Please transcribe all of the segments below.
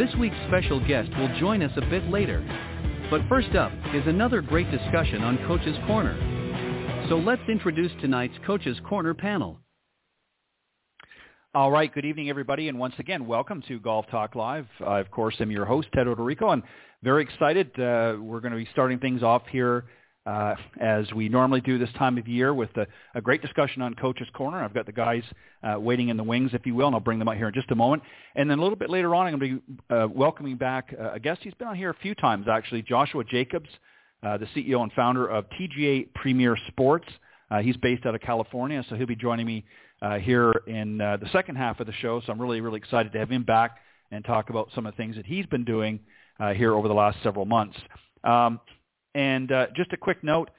This week's special guest will join us a bit later. But first up is another great discussion on Coach's Corner. So let's introduce tonight's Coach's Corner panel. All right, good evening, everybody, and once again, welcome to Golf Talk Live. I, of course, am your host, Ted Odorico, and very excited. Uh, we're going to be starting things off here uh, as we normally do this time of year with a, a great discussion on Coach's Corner. I've got the guys uh, waiting in the wings, if you will, and I'll bring them out here in just a moment. And then a little bit later on, I'm going to be uh, welcoming back uh, a guest. He's been on here a few times, actually, Joshua Jacobs, uh, the CEO and founder of TGA Premier Sports. Uh, he's based out of California, so he'll be joining me uh, here in the second half of the show. So I'm really, really excited to have him back and talk about some of the things that he's been doing uh, here over the last several months. Um, and uh, just a quick note,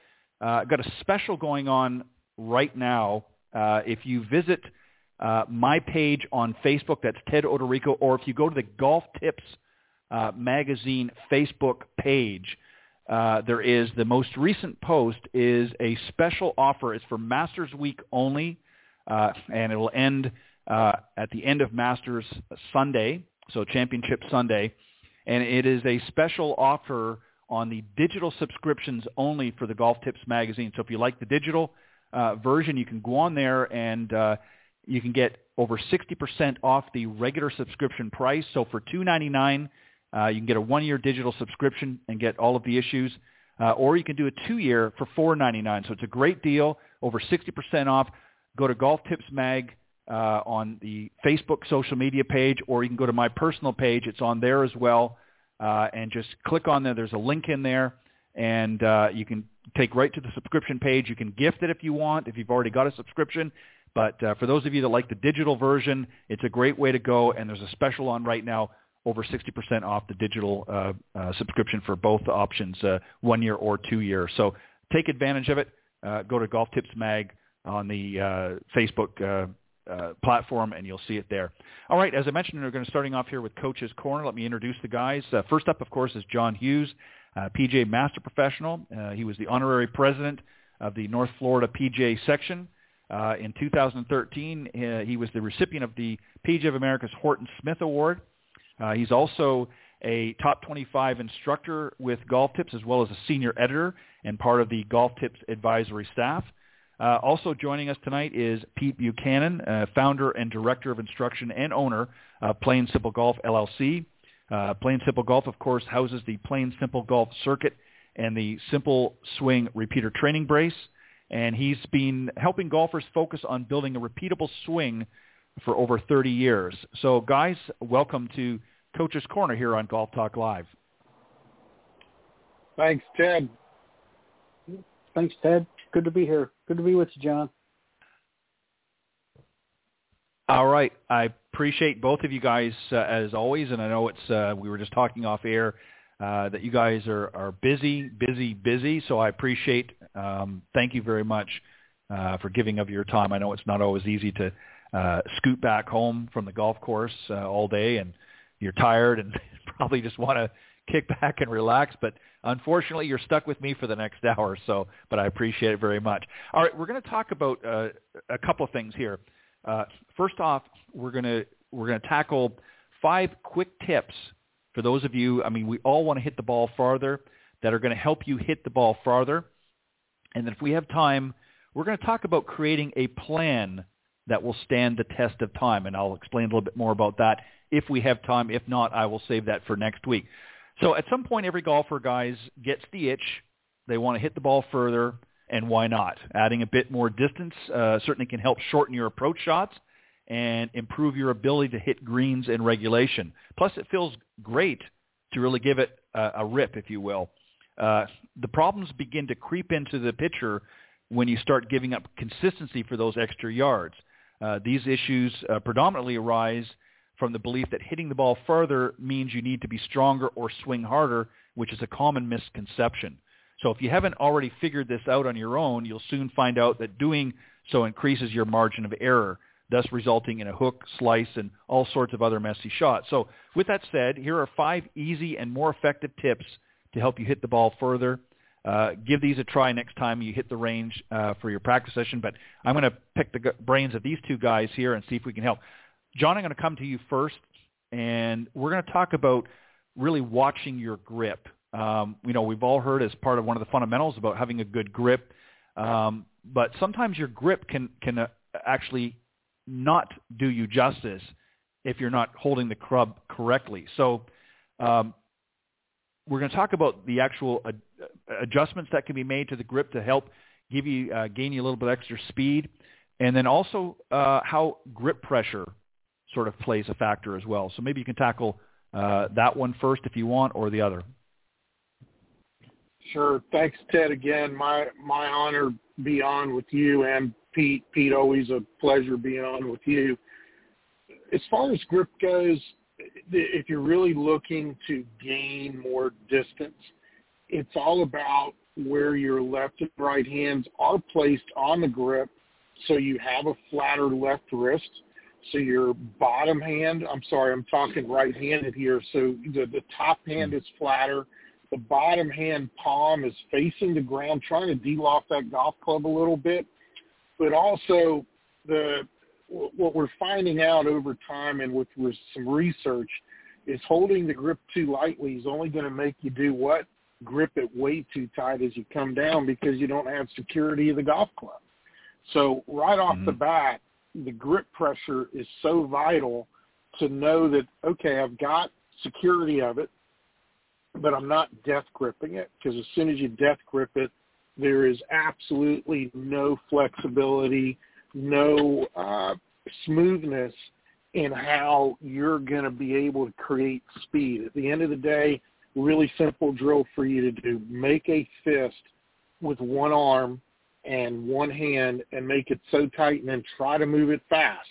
uh, I've got a special going on right now. Uh, if you visit uh, my page on Facebook, that's Ted Odorico, or if you go to the Golf Tips uh, Magazine Facebook page, uh, there is the most recent post is a special offer. It's for Masters Week only, uh, and it will end at the end of Masters Sunday, so Championship Sunday, and it is a special offer on the digital subscriptions only for the Golf Tips magazine. So if you like the digital uh, version, you can go on there and uh, you can get over 60% off the regular subscription price. So for $2.99, uh, you can get a one-year digital subscription and get all of the issues. Uh, or you can do a two-year for $4.99. So it's a great deal, over 60% off. Go to Golf Tips Mag uh, on the Facebook social media page, or you can go to my personal page. It's on there as well uh, and just click on there. There's a link in there, and uh, you can take right to the subscription page. You can gift it if you want, if you've already got a subscription. But uh, for those of you that like the digital version, it's a great way to go, and there's a special on right now, over 60% off the digital uh, uh, subscription for both options, uh, one year or two year. So take advantage of it. Uh, go to Golf Tips Mag on the uh, Facebook uh, platform, and you'll see it there. All right, as I mentioned, we're going to starting off here with Coach's Corner. Let me introduce the guys. Uh, first up, of course, is John Hughes, uh, PGA Master Professional. Uh, he was the honorary president of the North Florida PGA section. Uh, in 2013, uh, he was the recipient of the PGA of America's Horton Smith Award. he's also a top 25 instructor with Golf Tips as well as a senior editor and part of the Golf Tips advisory staff. Uh, also joining us tonight is Pete Buchanan, uh, founder and director of instruction and owner of Plain Simple Golf LLC. Uh, Plain Simple Golf, of course, houses the Plain Simple Golf Circuit and the Simple Swing Repeater Training Brace. And he's been helping golfers focus on building a repeatable swing for over 30 years. So, guys, welcome to Coach's Corner here on Golf Talk Live. Thanks, Ted. Thanks, Ted. Good to be here. Good to be with you, John. All right. I appreciate both of you guys uh, as always, and I know it's uh, we were just talking off air uh, that you guys are, are busy, busy, busy. So I appreciate. Um, thank you very much uh, for giving of your time. I know it's not always easy to uh, scoot back home from the golf course uh, all day, and you're tired and probably just want to kick back and relax. But unfortunately, you're stuck with me for the next hour. or So, but I appreciate it very much. All right, we're going to talk about uh, a couple of things here. Uh, first off, we're going to we're going to tackle five quick tips for those of you. I mean, we all want to hit the ball farther that are going to help you hit the ball farther. And then if we have time, we're going to talk about creating a plan that will stand the test of time. And I'll explain a little bit more about that if we have time. If not, I will save that for next week. So at some point, every golfer, guys, gets the itch they want to hit the ball further, and why not? Adding a bit more distance uh, certainly can help shorten your approach shots and improve your ability to hit greens in regulation. Plus, it feels great to really give it a, a rip, if you will. Uh, the problems begin to creep into the pitcher when you start giving up consistency for those extra yards. Uh, these issues uh, predominantly arise from the belief that hitting the ball further means you need to be stronger or swing harder, which is a common misconception. So if you haven't already figured this out on your own, you'll soon find out that doing so increases your margin of error, thus resulting in a hook, slice, and all sorts of other messy shots. So with that said, here are five easy and more effective tips to help you hit the ball further. Uh, give these a try next time you hit the range uh, for your practice session. But I'm going to pick the brains of these two guys here and see if we can help. John, I'm going to come to you first, and we're going to talk about really watching your grip. Um, you know, we've all heard as part of one of the fundamentals about having a good grip, um, but sometimes your grip can can uh, actually not do you justice if you're not holding the club correctly. So um, we're going to talk about the actual ad- adjustments that can be made to the grip to help give you uh, gain you a little bit extra speed, and then also uh, how grip pressure sort of plays a factor as well. So maybe you can tackle uh, that one first if you want, or the other. Sure. Thanks, Ted. Again, my my honor be on with you and Pete. Pete, always a pleasure being on with you. As far as grip goes, if you're really looking to gain more distance, it's all about where your left and right hands are placed on the grip so you have a flatter left wrist so your bottom hand, I'm sorry, I'm talking right-handed here. So the, the top hand is flatter. The bottom hand palm is facing the ground, trying to deal off that golf club a little bit. But also the what we're finding out over time and with, with some research is holding the grip too lightly is only going to make you do what? Grip it way too tight as you come down because you don't have security of the golf club. So right off mm-hmm. the bat, the grip pressure is so vital to know that okay, I've got security of it, but I'm not death gripping it because as soon as you death grip it, there is absolutely no flexibility, no uh, smoothness in how you're going to be able to create speed. At the end of the day, really simple drill for you to do. Make a fist with one arm and one hand and make it so tight and then try to move it fast.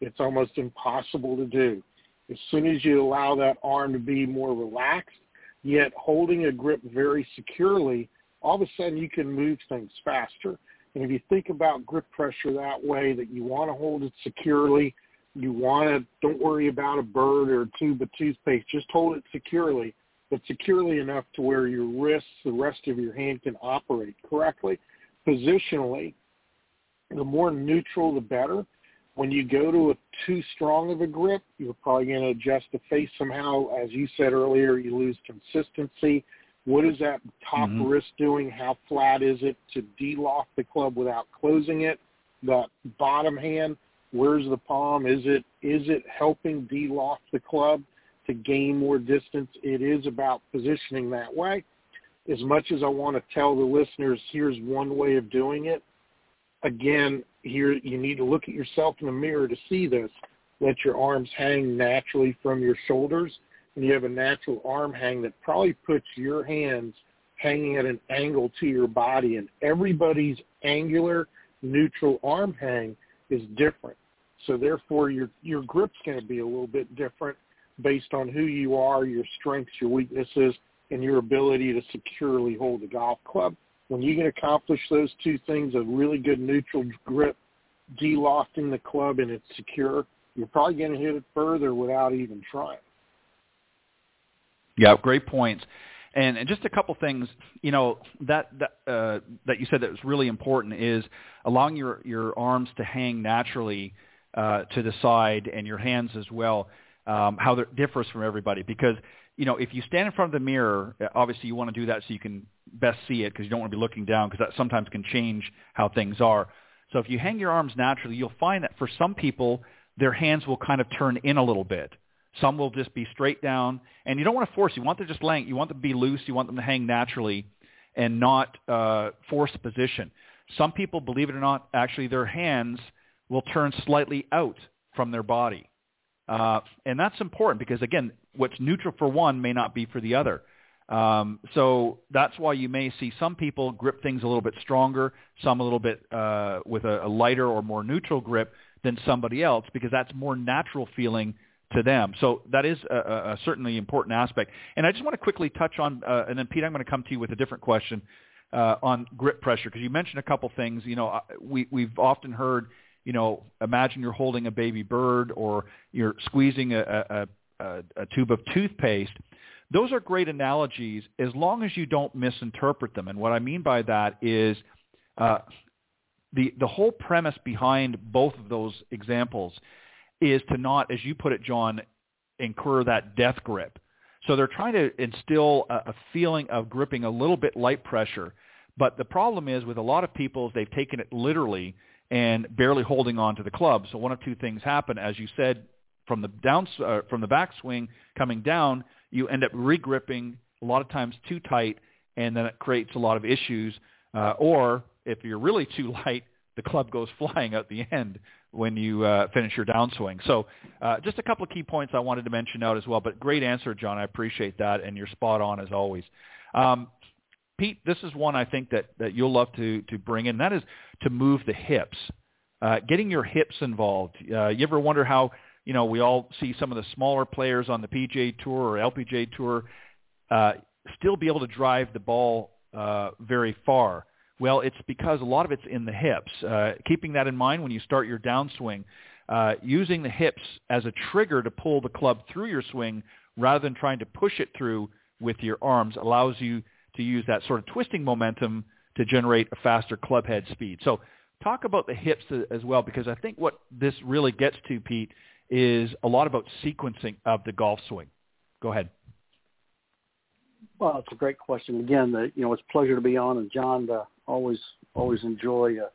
It's almost impossible to do. As soon as you allow that arm to be more relaxed, yet holding a grip very securely, all of a sudden you can move things faster. And if you think about grip pressure that way, that you want to hold it securely, you want to, don't worry about a bird or a tube of toothpaste, just hold it securely, but securely enough to where your wrists, the rest of your hand can operate correctly positionally, the more neutral, the better. When you go to a too strong of a grip, you're probably going to adjust the face somehow. As you said earlier, you lose consistency. What is that top mm-hmm. wrist doing? How flat is it to de-loft the club without closing it? The bottom hand, where's the palm? Is it is it helping de-loft the club to gain more distance? It is about positioning that way as much as I want to tell the listeners, here's one way of doing it, again, here you need to look at yourself in the mirror to see this. Let your arms hang naturally from your shoulders, and you have a natural arm hang that probably puts your hands hanging at an angle to your body, and everybody's angular neutral arm hang is different. So therefore, your your grip's going to be a little bit different based on who you are, your strengths, your weaknesses, and your ability to securely hold a golf club. When you can accomplish those two things, a really good neutral grip, de-lofting the club and it's secure, you're probably going to hit it further without even trying. Yeah, great points. And, and just a couple things, you know, that that, uh, that you said that was really important is allowing your, your arms to hang naturally uh, to the side and your hands as well, um, how that differs from everybody. Because you know, if you stand in front of the mirror, uh, obviously you want to do that so you can best see it because you don't want to be looking down because that sometimes can change how things are. So if you hang your arms naturally, you'll find that for some people, their hands will kind of turn in a little bit. Some will just be straight down, and you don't want to force. You want them just hang. You want them to be loose. You want them to hang naturally. and not uh, force position. Some people, believe it or not, actually their hands will turn slightly out from their body. Uh, and that's important because, again, what's neutral for one may not be for the other. Um, so that's why you may see some people grip things a little bit stronger, some a little bit uh, with a, a lighter or more neutral grip than somebody else because that's more natural feeling to them. So that is a, a certainly important aspect. And I just want to quickly touch on, uh, and then Pete, I'm going to come to you with a different question uh, on grip pressure because you mentioned a couple things. You know, we we've often heard, you know, imagine you're holding a baby bird or you're squeezing a, a, a, a tube of toothpaste. Those are great analogies as long as you don't misinterpret them. And what I mean by that is uh, the the whole premise behind both of those examples is to not, as you put it, John, incur that death grip. So they're trying to instill a, a feeling of gripping a little bit light pressure. But the problem is with a lot of people, they've taken it literally and barely holding on to the club. So one of two things happen, as you said, from the down uh, from the backswing coming down, you end up regripping a lot of times too tight, and then it creates a lot of issues. Uh, or if you're really too light, the club goes flying out the end when you uh, finish your downswing. So uh, just a couple of key points I wanted to mention out as well. But great answer, John. I appreciate that, and you're spot on as always. Um, Pete, this is one I think that, that you'll love to, to bring in. That is to move the hips, uh, getting your hips involved. Uh, you ever wonder how, you know, we all see some of the smaller players on the PGA Tour or LPGA Tour uh, still be able to drive the ball uh, very far. Well, it's because a lot of it's in the hips. Uh, keeping that in mind when you start your downswing, uh, using the hips as a trigger to pull the club through your swing rather than trying to push it through with your arms allows you to use that sort of twisting momentum to generate a faster club head speed. So talk about the hips as well because I think what this really gets to, Pete, is a lot about sequencing of the golf swing. Go ahead. Well, it's a great question. Again, the, you know, it's a pleasure to be on, and John, uh, always always enjoy uh,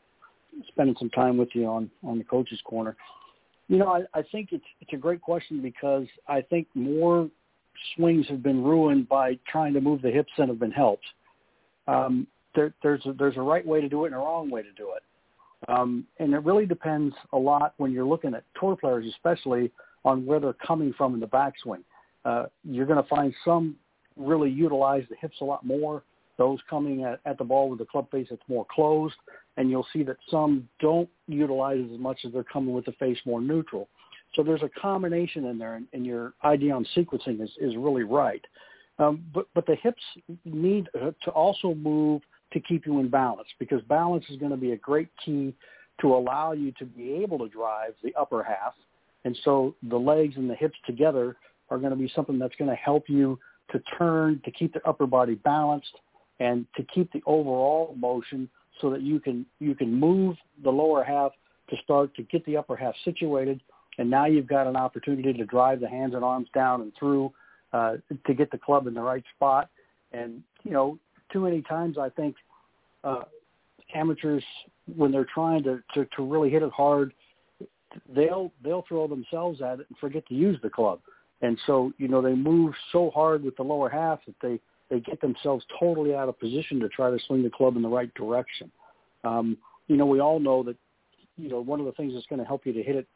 spending some time with you on on the coaches corner. You know, I, I think it's it's a great question because I think more swings have been ruined by trying to move the hips than have been helped. Um, there, there's a, there's a right way to do it and a wrong way to do it, um, and it really depends a lot when you're looking at tour players, especially on where they're coming from in the backswing. Uh, you're going to find some really utilize the hips a lot more those coming at, at the ball with the club face that's more closed, and you'll see that some don't utilize as much as they're coming with the face more neutral. So there's a combination in there, and, and your idea on sequencing is, is really right. Um, but, but the hips need to also move to keep you in balance because balance is going to be a great key to allow you to be able to drive the upper half. And so the legs and the hips together are going to be something that's going to help you to turn, to keep the upper body balanced, and to keep the overall motion so that you can you can move the lower half to start to get the upper half situated and now you've got an opportunity to drive the hands and arms down and through uh, to get the club in the right spot and you know too many times I think uh, amateurs when they're trying to, to to really hit it hard they'll they'll throw themselves at it and forget to use the club and so you know they move so hard with the lower half that they they get themselves totally out of position to try to swing the club in the right direction. Um, you know, we all know that, you know, one of the things that's going to help you to hit it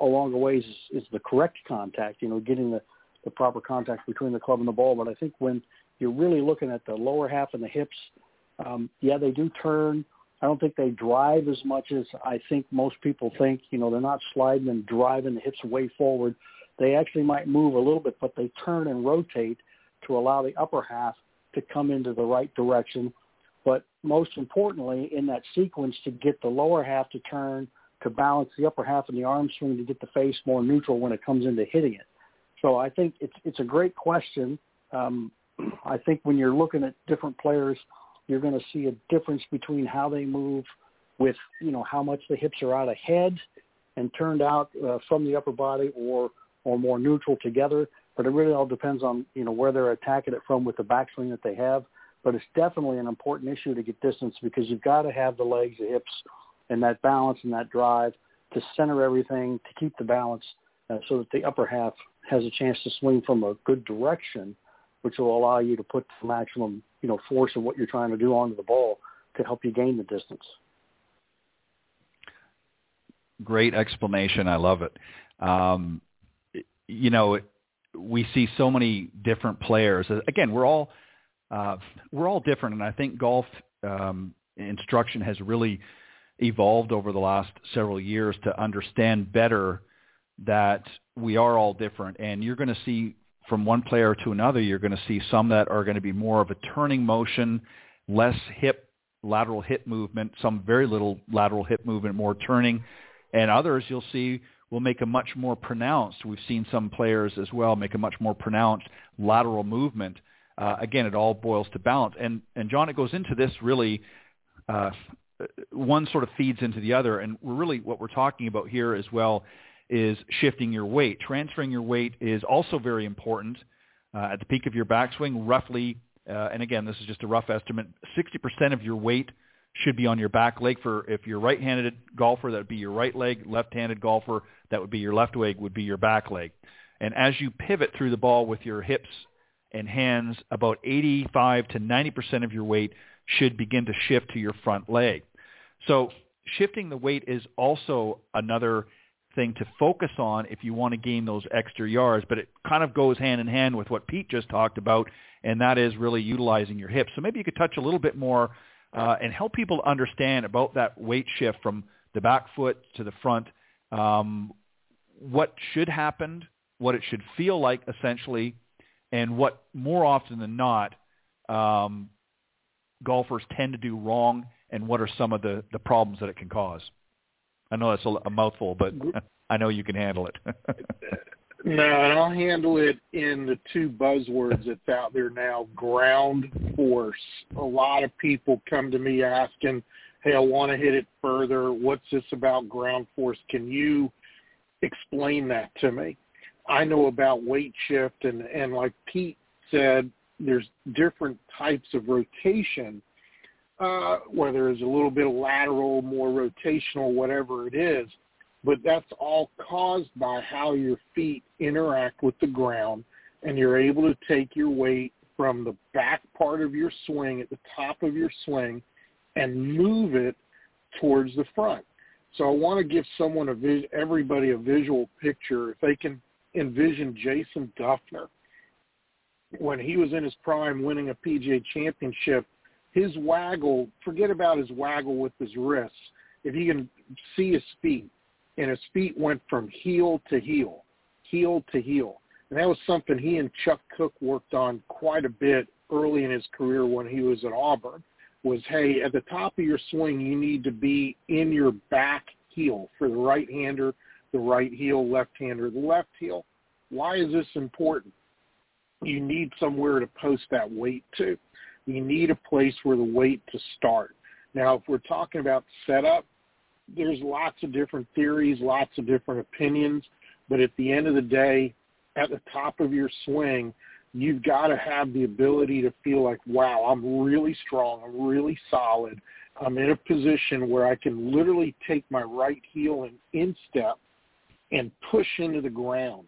along the ways is, is the correct contact, you know, getting the, the proper contact between the club and the ball. But I think when you're really looking at the lower half and the hips, um, yeah, they do turn. I don't think they drive as much as I think most people think. You know, they're not sliding and driving the hips way forward. They actually might move a little bit, but they turn and rotate to allow the upper half to come into the right direction. But most importantly, in that sequence, to get the lower half to turn, to balance the upper half of the arm swing, to get the face more neutral when it comes into hitting it. So I think it's it's a great question. Um, I think when you're looking at different players, you're going to see a difference between how they move, with you know how much the hips are out ahead and turned out uh, from the upper body, or or more neutral together but it really all depends on you know where they're attacking it from with the backswing that they have. But it's definitely an important issue to get distance because you've got to have the legs, the hips, and that balance and that drive to center everything to keep the balance uh, so that the upper half has a chance to swing from a good direction which will allow you to put the maximum, you know, force of what you're trying to do onto the ball to help you gain the distance. Great explanation. I love it. Um, you know, we see so many different players. Again, we're all uh, we're all different, and I think golf um, instruction has really evolved over the last several years to understand better that we are all different, and you're going to see from one player to another, you're going to see some that are going to be more of a turning motion, less hip lateral hip movement, some very little lateral hip movement, more turning, and others you'll see will make a much more pronounced. We've seen some players as well make a much more pronounced lateral movement. Uh, again, it all boils to balance. And and John, it goes into this really. Uh, one sort of feeds into the other, and really what we're talking about here as well is shifting your weight. Transferring your weight is also very important. Uh, at the peak of your backswing, roughly, uh, and again, this is just a rough estimate, 60% of your weight should be on your back leg. For if you're right-handed golfer, that would be your right leg. Left-handed golfer, that would be your left leg, would be your back leg. And as you pivot through the ball with your hips and hands, about 85 to 90% of your weight should begin to shift to your front leg. So shifting the weight is also another thing to focus on if you want to gain those extra yards, but it kind of goes hand in hand with what Pete just talked about, and that is really utilizing your hips. So maybe you could touch a little bit more uh, and help people understand about that weight shift from the back foot to the front, um, what should happen, what it should feel like essentially, and what more often than not um, golfers tend to do wrong, and what are some of the, the problems that it can cause. I know that's a, a mouthful, but mm-hmm. I know you can handle it. no, and I'll handle it in the two buzzwords that's out there now, ground force. A lot of people come to me asking, hey, I want to hit it further. What's this about ground force? Can you explain that to me? I know about weight shift, and, and like Pete said, there's different types of rotation uh, whether it's a little bit of lateral, more rotational, whatever it is. But that's all caused by how your feet interact with the ground, and you're able to take your weight from the back part of your swing at the top of your swing and move it towards the front. So I want to give someone a vis- everybody a visual picture. If they can envision Jason Dufner when he was in his prime winning a PGA championship – his waggle, forget about his waggle with his wrists. If you can see his feet, and his feet went from heel to heel, heel to heel. And that was something he and Chuck Cook worked on quite a bit early in his career when he was at Auburn was, hey, at the top of your swing, you need to be in your back heel for the right-hander, the right heel, left-hander, the left heel. Why is this important? You need somewhere to post that weight to. You need a place where the weight to start. Now, if we're talking about setup, there's lots of different theories, lots of different opinions, but at the end of the day, at the top of your swing, you've got to have the ability to feel like, wow, I'm really strong, I'm really solid. I'm in a position where I can literally take my right heel and instep and push into the ground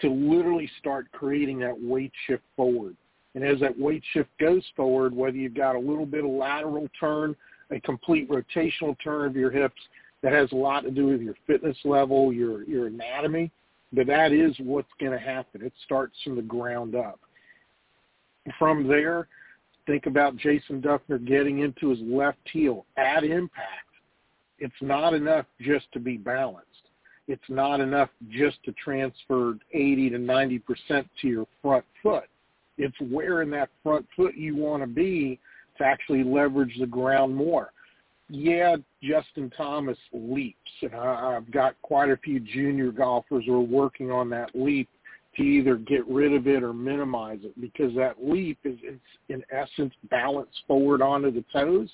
to literally start creating that weight shift forward. And as that weight shift goes forward, whether you've got a little bit of lateral turn, a complete rotational turn of your hips, that has a lot to do with your fitness level, your your anatomy, but that is what's going to happen. It starts from the ground up. From there, think about Jason Dufner getting into his left heel at impact. It's not enough just to be balanced. It's not enough just to transfer 80 to 90% to your front foot. It's where in that front foot you want to be to actually leverage the ground more. Yeah, Justin Thomas leaps, and I, I've got quite a few junior golfers who are working on that leap to either get rid of it or minimize it because that leap is in, in essence balanced forward onto the toes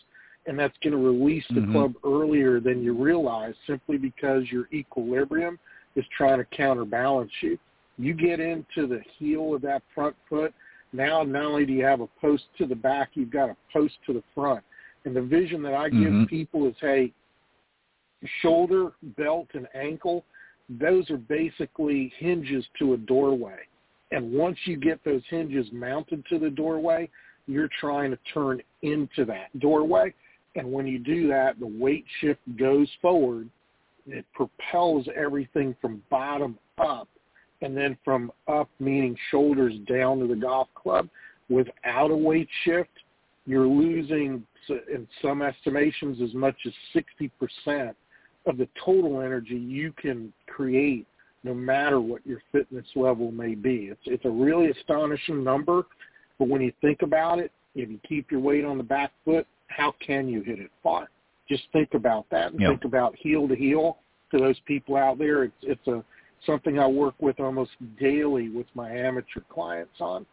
and that's going to release the mm-hmm. club earlier than you realize simply because your equilibrium is trying to counterbalance you. You get into the heel of that front foot now, not only do you have a post to the back, you've got a post to the front. And the vision that I mm-hmm. give people is, hey, shoulder, belt, and ankle, those are basically hinges to a doorway. And once you get those hinges mounted to the doorway, you're trying to turn into that doorway. And when you do that, the weight shift goes forward. It propels everything from bottom up and then from up, meaning shoulders down to the golf club. Without a weight shift, you're losing, in some estimations, as much as 60% of the total energy you can create no matter what your fitness level may be. It's, it's a really astonishing number, but when you think about it, if you keep your weight on the back foot, how can you hit it far? Just think about that and think about heel to heel to those people out there. It's, it's a something I work with almost daily with my amateur clients on.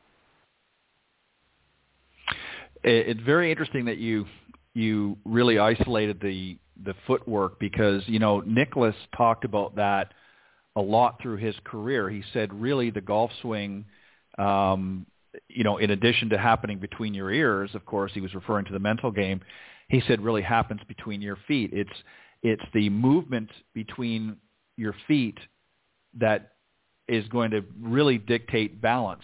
It's very interesting that you you really isolated the the footwork because you know Nicklaus talked about that a lot through his career. He said really the golf swing, um, you know, in addition to happening between your ears, of course, he was referring to the mental game. He said really happens between your feet. It's it's the movement between your feet that is going to really dictate balance.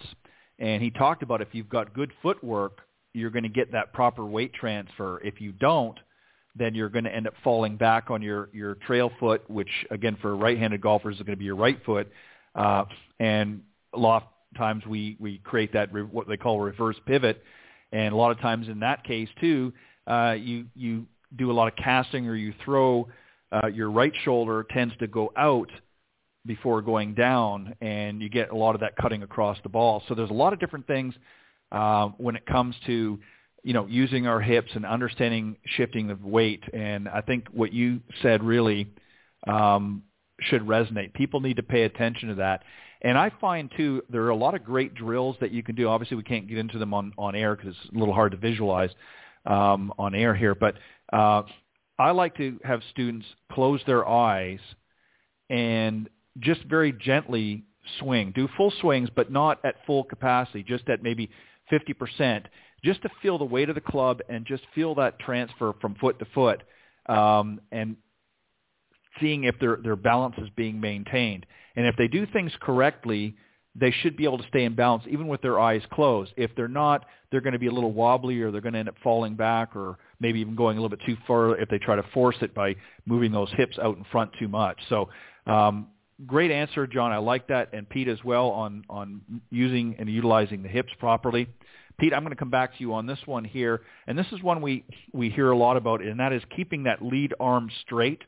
And he talked about if you've got good footwork, you're going to get that proper weight transfer. If you don't, then you're going to end up falling back on your, your trail foot, which again for right-handed golfers is going to be your right foot. Uh, and a lot of times we, we create that re- what they call reverse pivot. And a lot of times in that case too, uh, you, you do a lot of casting or you throw uh, your right shoulder tends to go out before going down, and you get a lot of that cutting across the ball. So there's a lot of different things uh, when it comes to you know using our hips and understanding shifting of weight. And I think what you said really um, should resonate. People need to pay attention to that. And I find too there are a lot of great drills that you can do. Obviously, we can't get into them on on air because it's a little hard to visualize um, on air here. But uh, I like to have students close their eyes and just very gently swing. Do full swings, but not at full capacity, just at maybe 50%, just to feel the weight of the club and just feel that transfer from foot to foot um, and seeing if their, their balance is being maintained. And if they do things correctly, they should be able to stay in balance even with their eyes closed. If they're not, they're going to be a little wobbly or they're going to end up falling back or maybe even going a little bit too far if they try to force it by moving those hips out in front too much. So um, great answer, John. I like that, and Pete as well on on using and utilizing the hips properly. Pete, I'm going to come back to you on this one here, and this is one we we hear a lot about, and that is keeping that lead arm straight.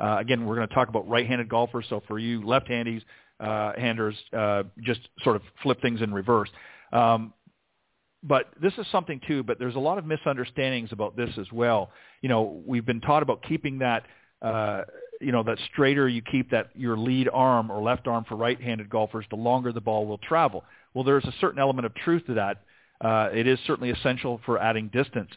Uh, again, we're going to talk about right-handed golfers, so for you left-handers, uh, handers, uh, just sort of flip things in reverse. Um, but this is something too. But there's a lot of misunderstandings about this as well. You know, we've been taught about keeping that uh, you know, that straighter you keep that your lead arm or left arm for right-handed golfers, the longer the ball will travel. Well, there's a certain element of truth to that. Uh, it is certainly essential for adding distance,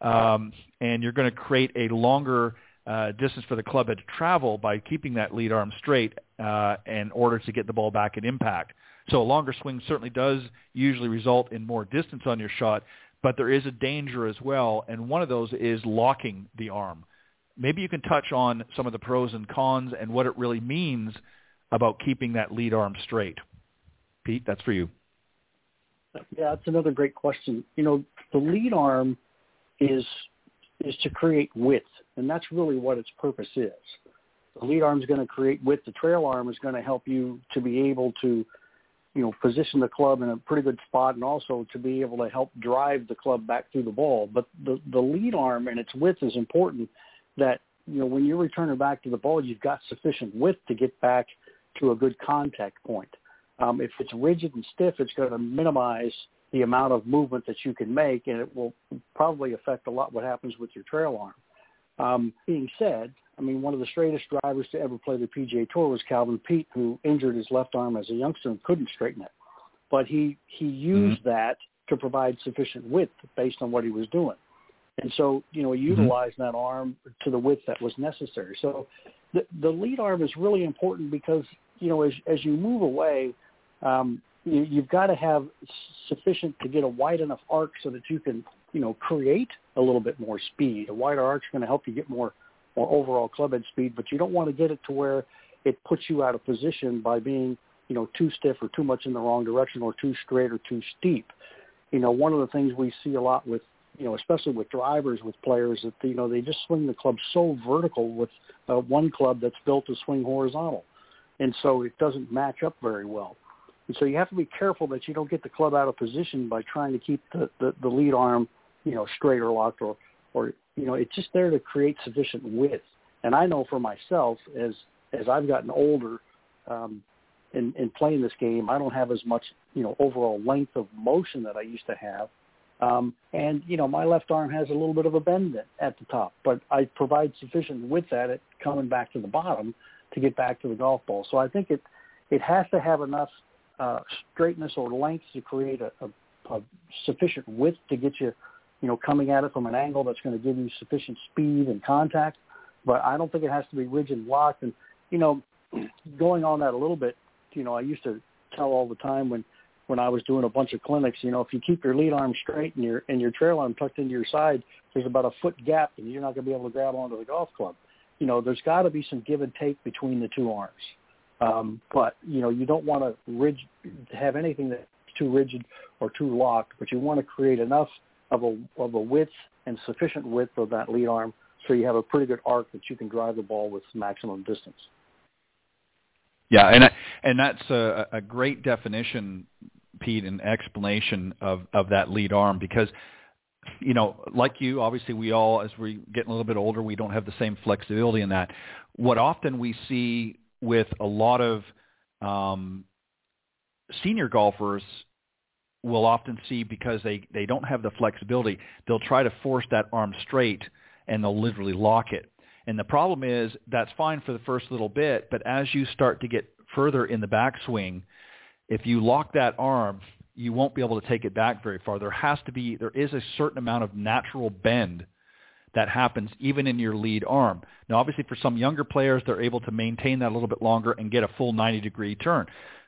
um, and you're going to create a longer uh, distance for the club head to travel by keeping that lead arm straight uh, in order to get the ball back at impact. So a longer swing certainly does usually result in more distance on your shot, but there is a danger as well, and one of those is locking the arm maybe you can touch on some of the pros and cons and what it really means about keeping that lead arm straight. Pete, that's for you. Yeah, that's another great question. You know, the lead arm is is to create width, and that's really what its purpose is. The lead arm is going to create width. The trail arm is going to help you to be able to, you know, position the club in a pretty good spot, and also to be able to help drive the club back through the ball. But the the lead arm and its width is important that you know when you're returning back to the ball, you've got sufficient width to get back to a good contact point. Um, if it's rigid and stiff, it's going to minimize the amount of movement that you can make, and it will probably affect a lot what happens with your trail arm. Um, being said, I mean, one of the straightest drivers to ever play the PGA Tour was Calvin Peete, who injured his left arm as a youngster and couldn't straighten it. But he he used mm-hmm. that to provide sufficient width based on what he was doing. And so, you know, utilize mm-hmm. that arm to the width that was necessary. So the, the lead arm is really important because, you know, as, as you move away, um, you, you've got to have sufficient to get a wide enough arc so that you can, you know, create a little bit more speed. A wider arc is going to help you get more, more overall clubhead speed, but you don't want to get it to where it puts you out of position by being you know, too stiff or too much in the wrong direction or too straight or too steep. You know, one of the things we see a lot with, you know, especially with drivers with players that, you know, they just swing the club so vertical with uh, one club that's built to swing horizontal. And so it doesn't match up very well. And so you have to be careful that you don't get the club out of position by trying to keep the, the, the lead arm, you know, straight or locked or, or, you know, it's just there to create sufficient width. And I know for myself, as, as I've gotten older, um, in, in playing this game, I don't have as much, you know, overall length of motion that I used to have. Um, and, you know, my left arm has a little bit of a bend at the top, but I provide sufficient width at it coming back to the bottom to get back to the golf ball. So I think it, it has to have enough uh, straightness or length to create a, a, a sufficient width to get you, you know, coming at it from an angle that's going to give you sufficient speed and contact. But I don't think it has to be rigid and locked. And, you know, going on that a little bit, you know, I used to tell all the time when when I was doing a bunch of clinics, you know, if you keep your lead arm straight and your and your trail arm tucked into your side, there's about a foot gap, and you're not going to be able to grab onto the golf club. You know, there's got to be some give and take between the two arms. Um, but you know, you don't want to rig- have anything that's too rigid or too locked, but you want to create enough of a of a width and sufficient width of that lead arm so you have a pretty good arc that you can drive the ball with maximum distance. Yeah, and and that's a, a great definition, Pete, an explanation of of that lead arm because you know, like you, obviously we all, as we get a little bit older, we don't have the same flexibility in that. What often we see with a lot of um, senior golfers will often see because they, they don't have the flexibility, they'll try to force that arm straight and they'll literally lock it. And the problem is that's fine for the first little bit, but as you start to get further in the backswing, if you lock that arm, you won't be able to take it back very far. There has to be, there is a certain amount of natural bend that happens even in your lead arm. Now, obviously, for some younger players, they're able to maintain that a little bit longer and get a full 90-degree turn.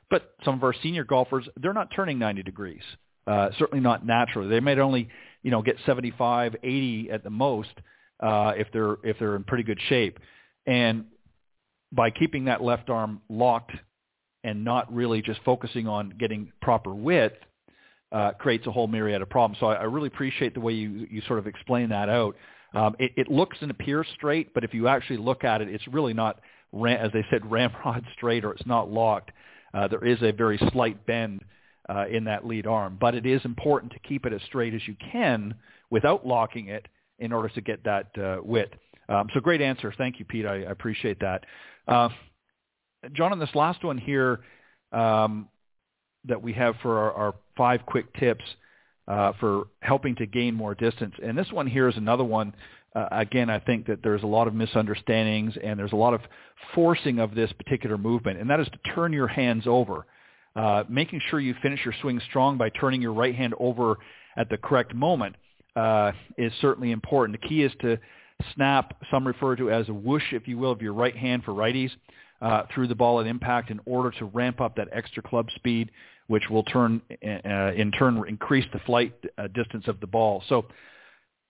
But some of our senior golfers, they're not turning 90 degrees. Uh, certainly not naturally. They might only, you know, get 75, 80 at the most uh, if they're if they're in pretty good shape. And by keeping that left arm locked and not really just focusing on getting proper width, uh, creates a whole myriad of problems. So I, I really appreciate the way you you sort of explain that out. Um, it, it looks and appears straight, but if you actually look at it, it's really not, as they said, ramrod straight, or it's not locked. Uh, there is a very slight bend uh, in that lead arm, but it is important to keep it as straight as you can without locking it in order to get that uh, width. Um, so great answer. Thank you, Pete. I, I appreciate that. John, on this last one here um, that we have for our, our five quick tips uh, for helping to gain more distance, and this one here is another one. Uh, again, I think that there's a lot of misunderstandings and there's a lot of forcing of this particular movement, and that is to turn your hands over. Uh, making sure you finish your swing strong by turning your right hand over at the correct moment uh, is certainly important. The key is to snap, some refer to as a whoosh, if you will, of your right hand for righties uh, through the ball at impact in order to ramp up that extra club speed, which will turn uh, in turn increase the flight uh, distance of the ball. So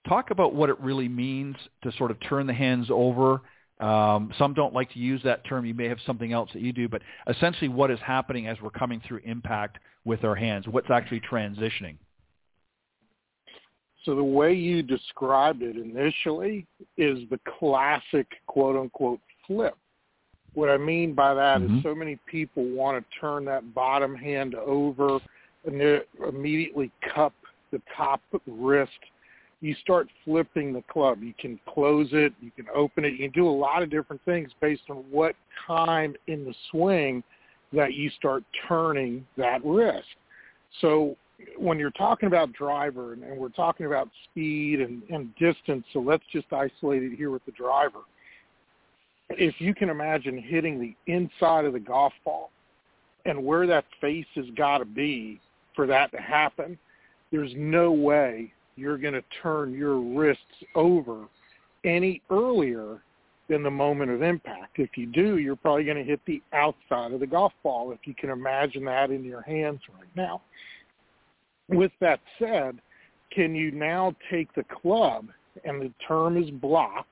talk about what it really means to sort of turn the hands over. Um, some don't like to use that term. You may have something else that you do, but essentially what is happening as we're coming through impact with our hands, what's actually transitioning. So the way you described it initially is the classic quote unquote flip. What I mean by that mm-hmm. is so many people want to turn that bottom hand over and they immediately cup the top wrist. You start flipping the club. You can close it, you can open it, you can do a lot of different things based on what time in the swing that you start turning that wrist. So when you're talking about driver and, and we're talking about speed and, and distance, so let's just isolate it here with the driver. If you can imagine hitting the inside of the golf ball and where that face has got to be for that to happen, there's no way you're going to turn your wrists over any earlier than the moment of impact. If you do, you're probably going to hit the outside of the golf ball if you can imagine that in your hands right now with that said, can you now take the club, and the term is block,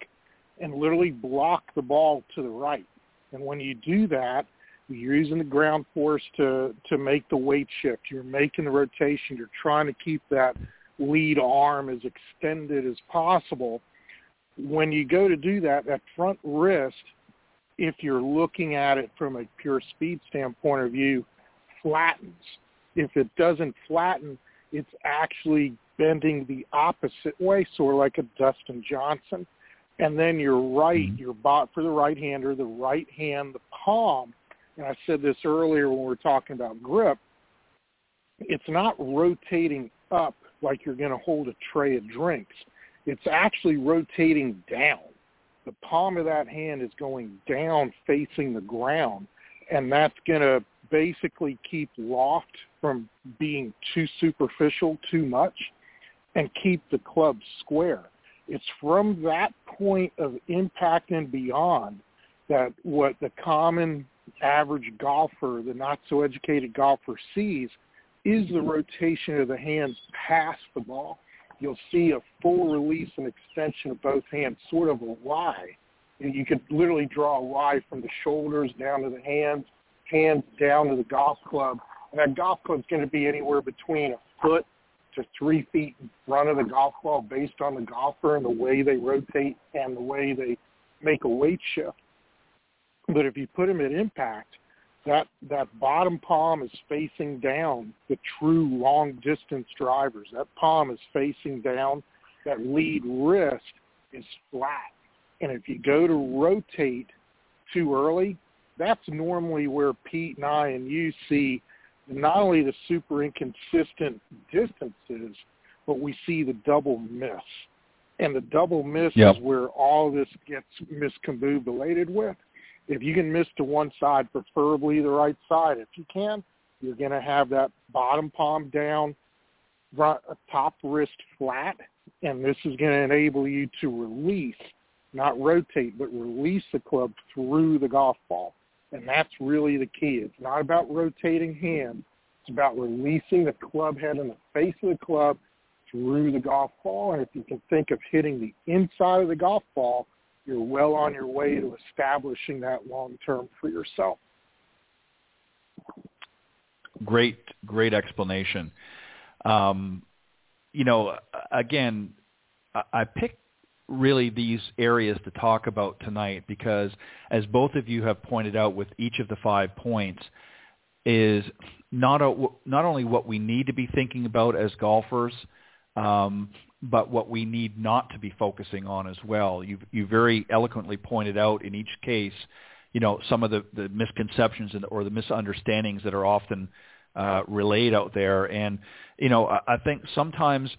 and literally block the ball to the right? And when you do that, You're using the ground force to to make the weight shift. You're making the rotation. You're trying to keep that lead arm as extended as possible. When you go to do that, that front wrist, if you're looking at it from a pure speed standpoint of view, flattens. If it doesn't flatten, it's actually bending the opposite way, sort of like a Dustin Johnson. And then your right, mm-hmm. your bot for the right hander, the right hand, the palm. And I said this earlier when we were talking about grip. It's not rotating up like you're going to hold a tray of drinks. It's actually rotating down. The palm of that hand is going down facing the ground, and that's going to basically keep loft from being too superficial too much and keep the club square. It's from that point of impact and beyond that what the common average golfer, the not so educated golfer sees is the rotation of the hands past the ball. You'll see a full release and extension of both hands, sort of a Y. You could literally draw a Y from the shoulders down to the hands, hands down to the golf club. And that golf club's going to be anywhere between a foot to three feet in front of the golf ball based on the golfer and the way they rotate and the way they make a weight shift. But if you put them at impact, that that bottom palm is facing down the true long distance drivers. That palm is facing down. That lead wrist is flat. And if you go to rotate too early, that's normally where Pete and I and you see not only the super inconsistent distances, but we see the double miss. And the double miss yep. is where all this gets miscombobulated with. If you can miss to one side, preferably the right side, if you can, you're going to have that bottom palm down, top wrist flat, and this is going to enable you to release, not rotate, but release the club through the golf ball. And that's really the key. It's not about rotating hands. It's about releasing the club head and the face of the club through the golf ball. And if you can think of hitting the inside of the golf ball, you're well on your way to establishing that long term for yourself. Great, great explanation. Um, you know, again, I picked really these areas to talk about tonight because as both of you have pointed out with each of the five points is not a, not only what we need to be thinking about as golfers um, but what we need not to be focusing on as well. You you very eloquently pointed out in each case you know some of the the misconceptions and or the misunderstandings that are often uh, relayed out there. And you know I, I think sometimes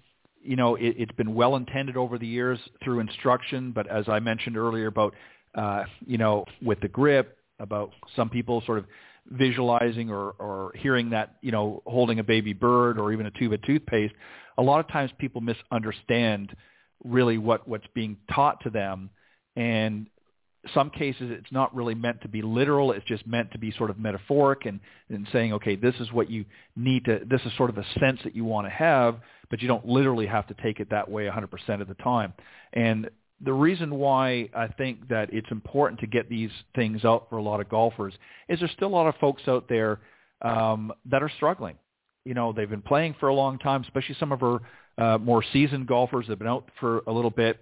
you know, it, it's been well intended over the years through instruction, but as I mentioned earlier about, uh, you know, with the grip, about some people sort of visualizing or, or hearing that, you know, holding a baby bird or even a tube of toothpaste, a lot of times people misunderstand really what, what's being taught to them. And some cases it's not really meant to be literal. It's just meant to be sort of metaphoric and, and saying, okay, this is what you need to, this is sort of a sense that you want to have, but you don't literally have to take it that way 100% of the time. And the reason why I think that it's important to get these things out for a lot of golfers is there's still a lot of folks out there um, that are struggling. You know, they've been playing for a long time, especially some of our uh, more seasoned golfers that have been out for a little bit.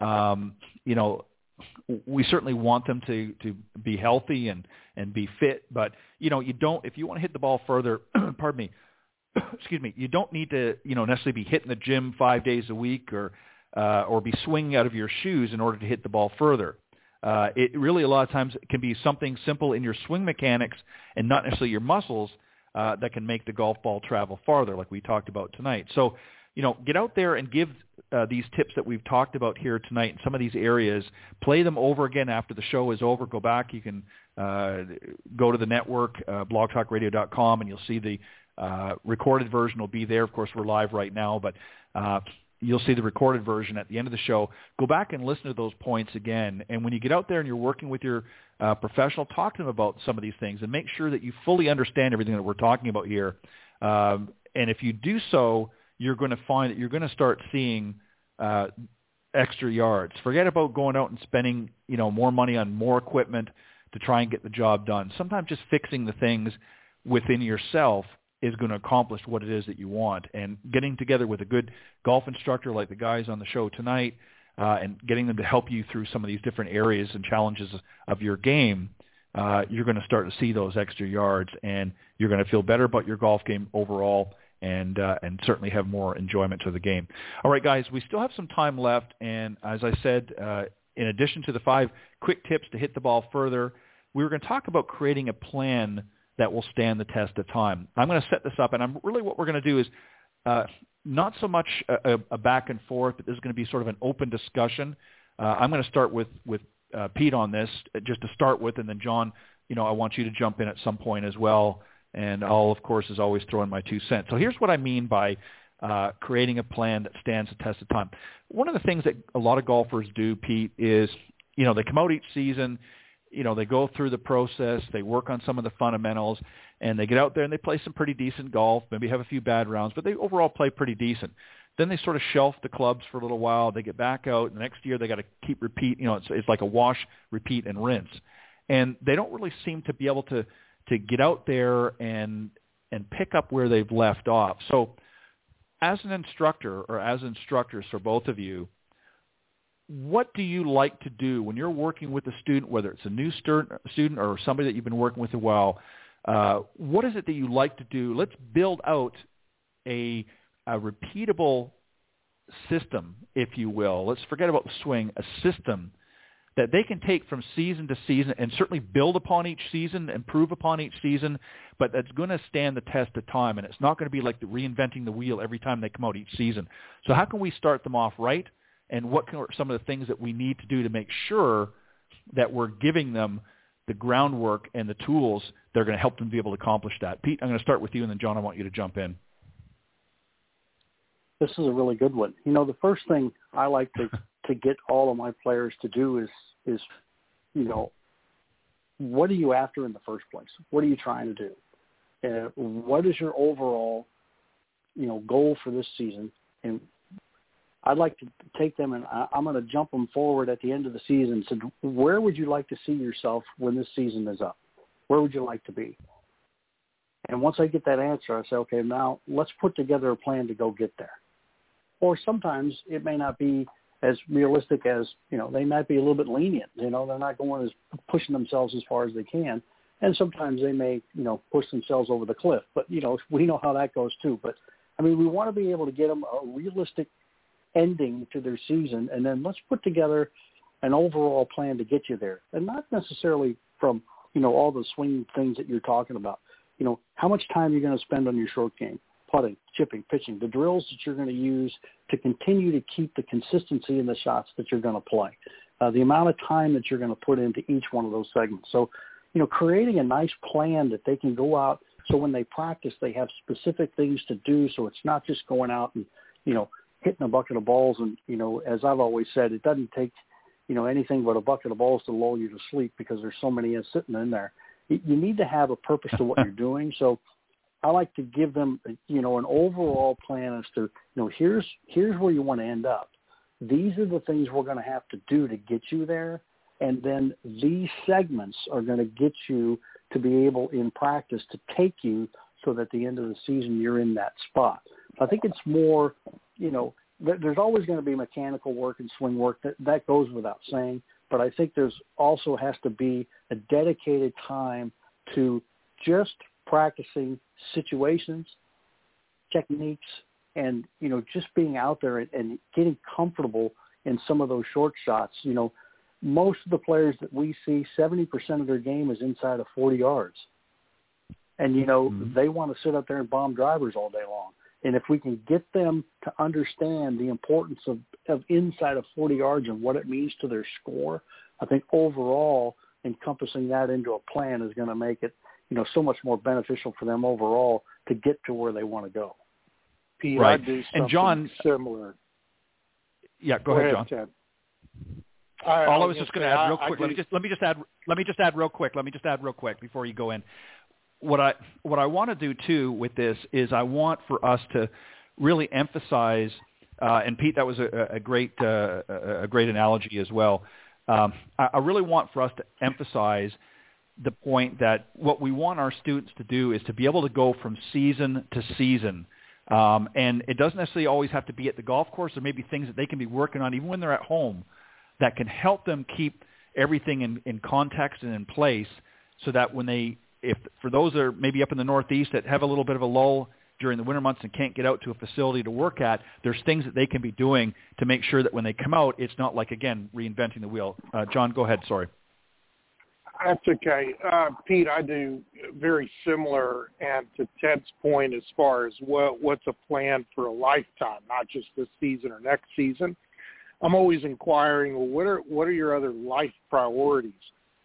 Um, you know, we certainly want them to to be healthy and and be fit but you know you don't if you want to hit the ball further pardon me excuse me you don't need to you know necessarily be hitting the gym 5 days a week or uh or be swinging out of your shoes in order to hit the ball further. Uh it really a lot of times can be something simple in your swing mechanics and not necessarily your muscles uh that can make the golf ball travel farther like we talked about tonight. So you know, get out there and give uh, these tips that we've talked about here tonight in some of these areas. Play them over again after the show is over. Go back. You can uh, go to the network, uh, blogtalkradio.com, and you'll see the uh, recorded version will be there. Of course, we're live right now, but uh, you'll see the recorded version at the end of the show. Go back and listen to those points again. And when you get out there and you're working with your uh, professional, talk to them about some of these things and make sure that you fully understand everything that we're talking about here. Um, and if you do so, you're going to find that you're going to start seeing uh, extra yards. Forget about going out and spending you know more money on more equipment to try and get the job done. Sometimes just fixing the things within yourself is going to accomplish what it is that you want. And getting together with a good golf instructor like the guys on the show tonight uh, and getting them to help you through some of these different areas and challenges of your game, uh, you're going to start to see those extra yards and you're going to feel better about your golf game overall and uh, and certainly have more enjoyment to the game. All right, guys, we still have some time left, and as I said, uh, in addition to the five quick tips to hit the ball further, we were going to talk about creating a plan that will stand the test of time. I'm going to set this up, and I'm really what we're going to do is uh, not so much a, a, back and forth, but this is going to be sort of an open discussion. Uh, I'm going to start with with uh, Pete on this just to start with, and then John, you know, I want you to jump in at some point as well. And I'll, of course, as always, throw in my two cents. So here's what I mean by uh, creating a plan that stands the test of time. One of the things that a lot of golfers do, Pete, is you know they come out each season you know, they go through the process, they work on some of the fundamentals, and they get out there and they play some pretty decent golf, maybe have a few bad rounds, but they overall play pretty decent. Then they sort of shelf the clubs for a little while. They get back out. The next year they got to keep repeat. You know, it's, it's like a wash, repeat, and rinse. And they don't really seem to be able to to get out there and and pick up where they've left off. So, as an instructor or as instructors for both of you, what do you like to do when you're working with a student, whether it's a new student or somebody that you've been working with a while? Uh, what is it that you like to do? Let's build out a, a repeatable system, if you will. Let's forget about the swing, a system that they can take from season to season and certainly build upon each season, improve upon each season, but that's going to stand the test of time, and it's not going to be like the reinventing the wheel every time they come out each season. So how can we start them off right? and what are some of the things that we need to do to make sure that we're giving them the groundwork and the tools that are going to help them be able to accomplish that. Pete, I'm going to start with you, and then John, I want you to jump in. This is a really good one. You know, the first thing I like to to get all of my players to do is is, you know, what are you after in the first place? What are you trying to do? Uh, what is your overall, you know, goal for this season, and I'd like to take them and I, I'm going to jump them forward at the end of the season. So where would you like to see yourself when this season is up? Where would you like to be? And once I get that answer, I say, okay, now let's put together a plan to go get there. Or sometimes it may not be as realistic as, you know, they might be a little bit lenient. You know, they're not going as pushing themselves as far as they can. And sometimes they may, you know, push themselves over the cliff. But, you know, we know how that goes too. But, I mean, we want to be able to get them a realistic ending to their season, and then let's put together an overall plan to get you there, and not necessarily from you know all the swing things that you're talking about. You know, how much time you're going to spend on your short game, putting, chipping, pitching, the drills that you're going to use to continue to keep the consistency in the shots that you're going to play, uh, the amount of time that you're going to put into each one of those segments. So, you know, creating a nice plan that they can go out so when they practice, they have specific things to do. So it's not just going out and, you know, hitting a bucket of balls. And, you know, as I've always said, it doesn't take, you know, anything but a bucket of balls to lull you to sleep because there's so many sitting in there. You need to have a purpose to what you're doing. So I like to give them, you know, an overall plan as to, you know, here's, here's where you want to end up. These are the things we're going to have to do to get you there. And then these segments are going to get you to be able in practice to take you so that at the end of the season you're in that spot. I think it's more you know, there's always going to be mechanical work and swing work that that goes without saying. But I think there's also has to be a dedicated time to just practicing situations, techniques, and you know just being out there and, and getting comfortable in some of those short shots. You know, most of the players that we see, 70% of their game is inside of 40 yards. And, you know, mm-hmm. they want to sit up there and bomb drivers all day long. And if we can get them to understand the importance of, of inside of 40 yards and what it means to their score, I think overall encompassing that into a plan is going to make it, you know, so much more beneficial for them overall to get to where they want to go. Pete, right. and John, similar. Yeah, go, go ahead, John. Ted. I, All I was just going to add real I, quick. I let me just let me just add let me just add real quick. Let me just add real quick before you go in what I what I want to do too with this is I want for us to really emphasize. Uh, and Pete, that was a, a great uh, a great analogy as well. Um, I, I really want for us to emphasize the point that what we want our students to do is to be able to go from season to season. Um, and it doesn't necessarily always have to be at the golf course. There may be things that they can be working on even when they're at home that can help them keep everything in, in context and in place so that when they, if for those that are maybe up in the Northeast that have a little bit of a lull during the winter months and can't get out to a facility to work at, there's things that they can be doing to make sure that when they come out, it's not like, again, reinventing the wheel. Uh, John, go ahead. Sorry. That's okay. Uh, Pete, I do very similar. And to Ted's point, as far as what, what's a plan for a lifetime, not just this season or next season, I'm always inquiring, well, what are, what are your other life priorities?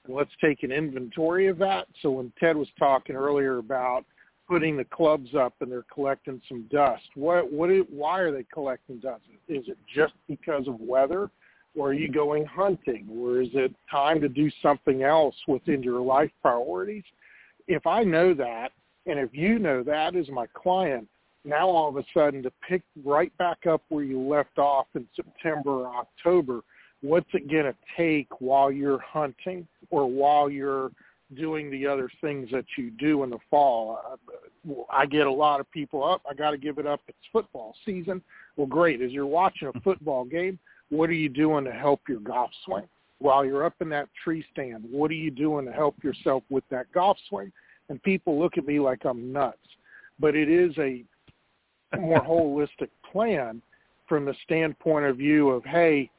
And let's take an inventory of that. So when Ted was talking earlier about putting the clubs up and they're collecting some dust, what, what, why are they collecting dust? Is it just because of weather? Or are you going hunting or is it time to do something else within your life priorities if i know that and if you know that as my client now all of a sudden to pick right back up where you left off in september or october what's it going to take while you're hunting or while you're doing the other things that you do in the fall. I get a lot of people up. I got to give it up. It's football season. Well, great. As you're watching a football game, what are you doing to help your golf swing? While you're up in that tree stand, what are you doing to help yourself with that golf swing? And people look at me like I'm nuts. But it is a more holistic plan from the standpoint of view of, hey,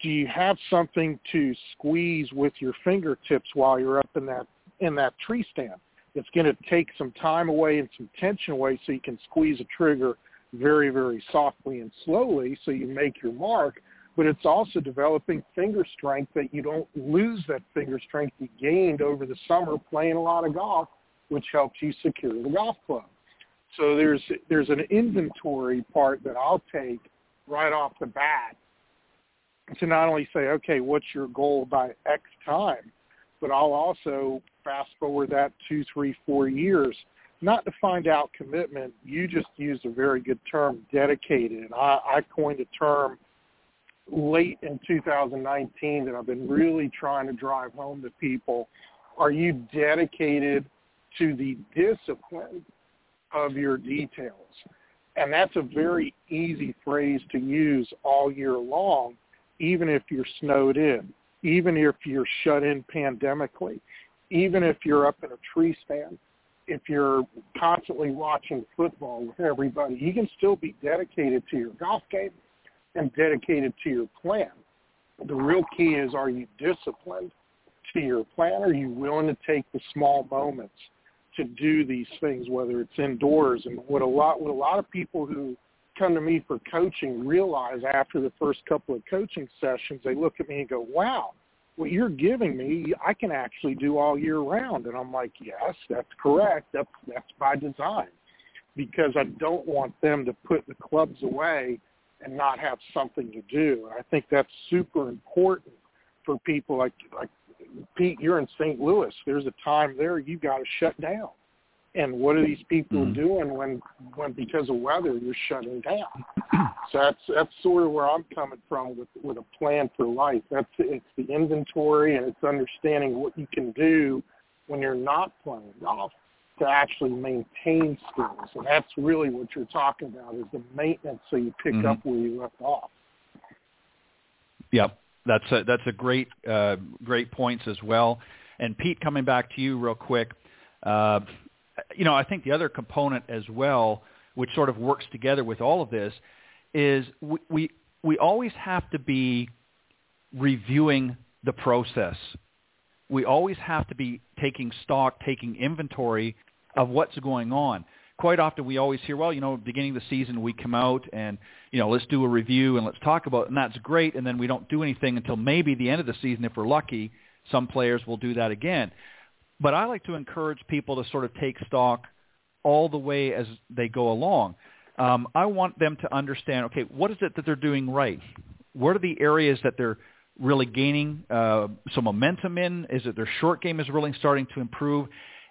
do you have something to squeeze with your fingertips while you're up in that in that tree stand? It's going to take some time away and some tension away so you can squeeze a trigger very, very softly and slowly so you make your mark, but it's also developing finger strength that you don't lose that finger strength you gained over the summer playing a lot of golf, which helps you secure the golf club. So there's there's an inventory part that I'll take right off the bat to not only say, okay, what's your goal by X time, but I'll also fast forward that two, three, four years not to find out commitment. You just used a very good term, dedicated. And I, I coined a term late in 2019 that I've been really trying to drive home to people. Are you dedicated to the discipline of your details? And that's a very easy phrase to use all year long, even if you're snowed in, even if you're shut in pandemically, even if you're up in a tree stand if you're constantly watching football with everybody, you can still be dedicated to your golf game and dedicated to your plan. The real key is are you disciplined to your plan? Are you willing to take the small moments to do these things, whether it's indoors? And what a lot what a lot of people who come to me for coaching realize after the first couple of coaching sessions, they look at me and go, Wow, what you're giving me, I can actually do all year round. And I'm like, yes, that's correct. That's, that's by design because I don't want them to put the clubs away and not have something to do. And I think that's super important for people like, like Pete, you're in St. Louis. There's a time there you got to shut down and what are these people mm-hmm. doing when when because of weather you're shutting down? So that's that's sort of where i'm coming from with with a plan for life. That's it's the inventory and it's understanding what you can do when you're not playing golf to actually maintain skills. And that's really what you're talking about is the maintenance so you pick mm-hmm. up where you left off. Yep. That's a that's a great uh great points as well. And pete coming back to you real quick uh, you know, I think the other component as well, which sort of works together with all of this, is we we, we always have to be reviewing the process. We always have to be taking stock, taking inventory of what's going on. Quite often we always hear, well, you know, beginning of the season we come out and, you know, let's do a review and let's talk about it, and that's great, and then we don't do anything until maybe the end of the season if we're lucky. Some players will do that again. But I like to encourage people to sort of take stock all the way as they go along. Um, I want them to understand, okay, what is it that they're doing right? What are the areas that they're really gaining uh, some momentum in? Is it their short game is really starting to improve?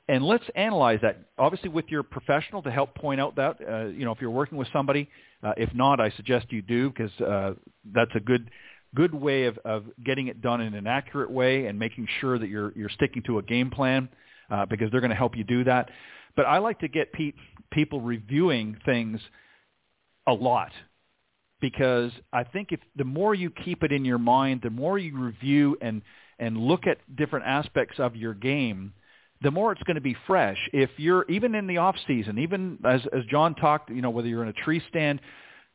And let's analyze that. Obviously, with your professional to help point out that, uh, you know, if you're working with somebody, uh, if not, I suggest you do because uh, that's a good good way of, of getting it done in an accurate way and making sure that you're you're sticking to a game plan uh, because they're going to help you do that. But I like to get pe- people reviewing things a lot because I think if the more you keep it in your mind, the more you review and and look at different aspects of your game, the more it's going to be fresh. If you're even in the off season, even as as John talked, you know, whether you're in a tree stand,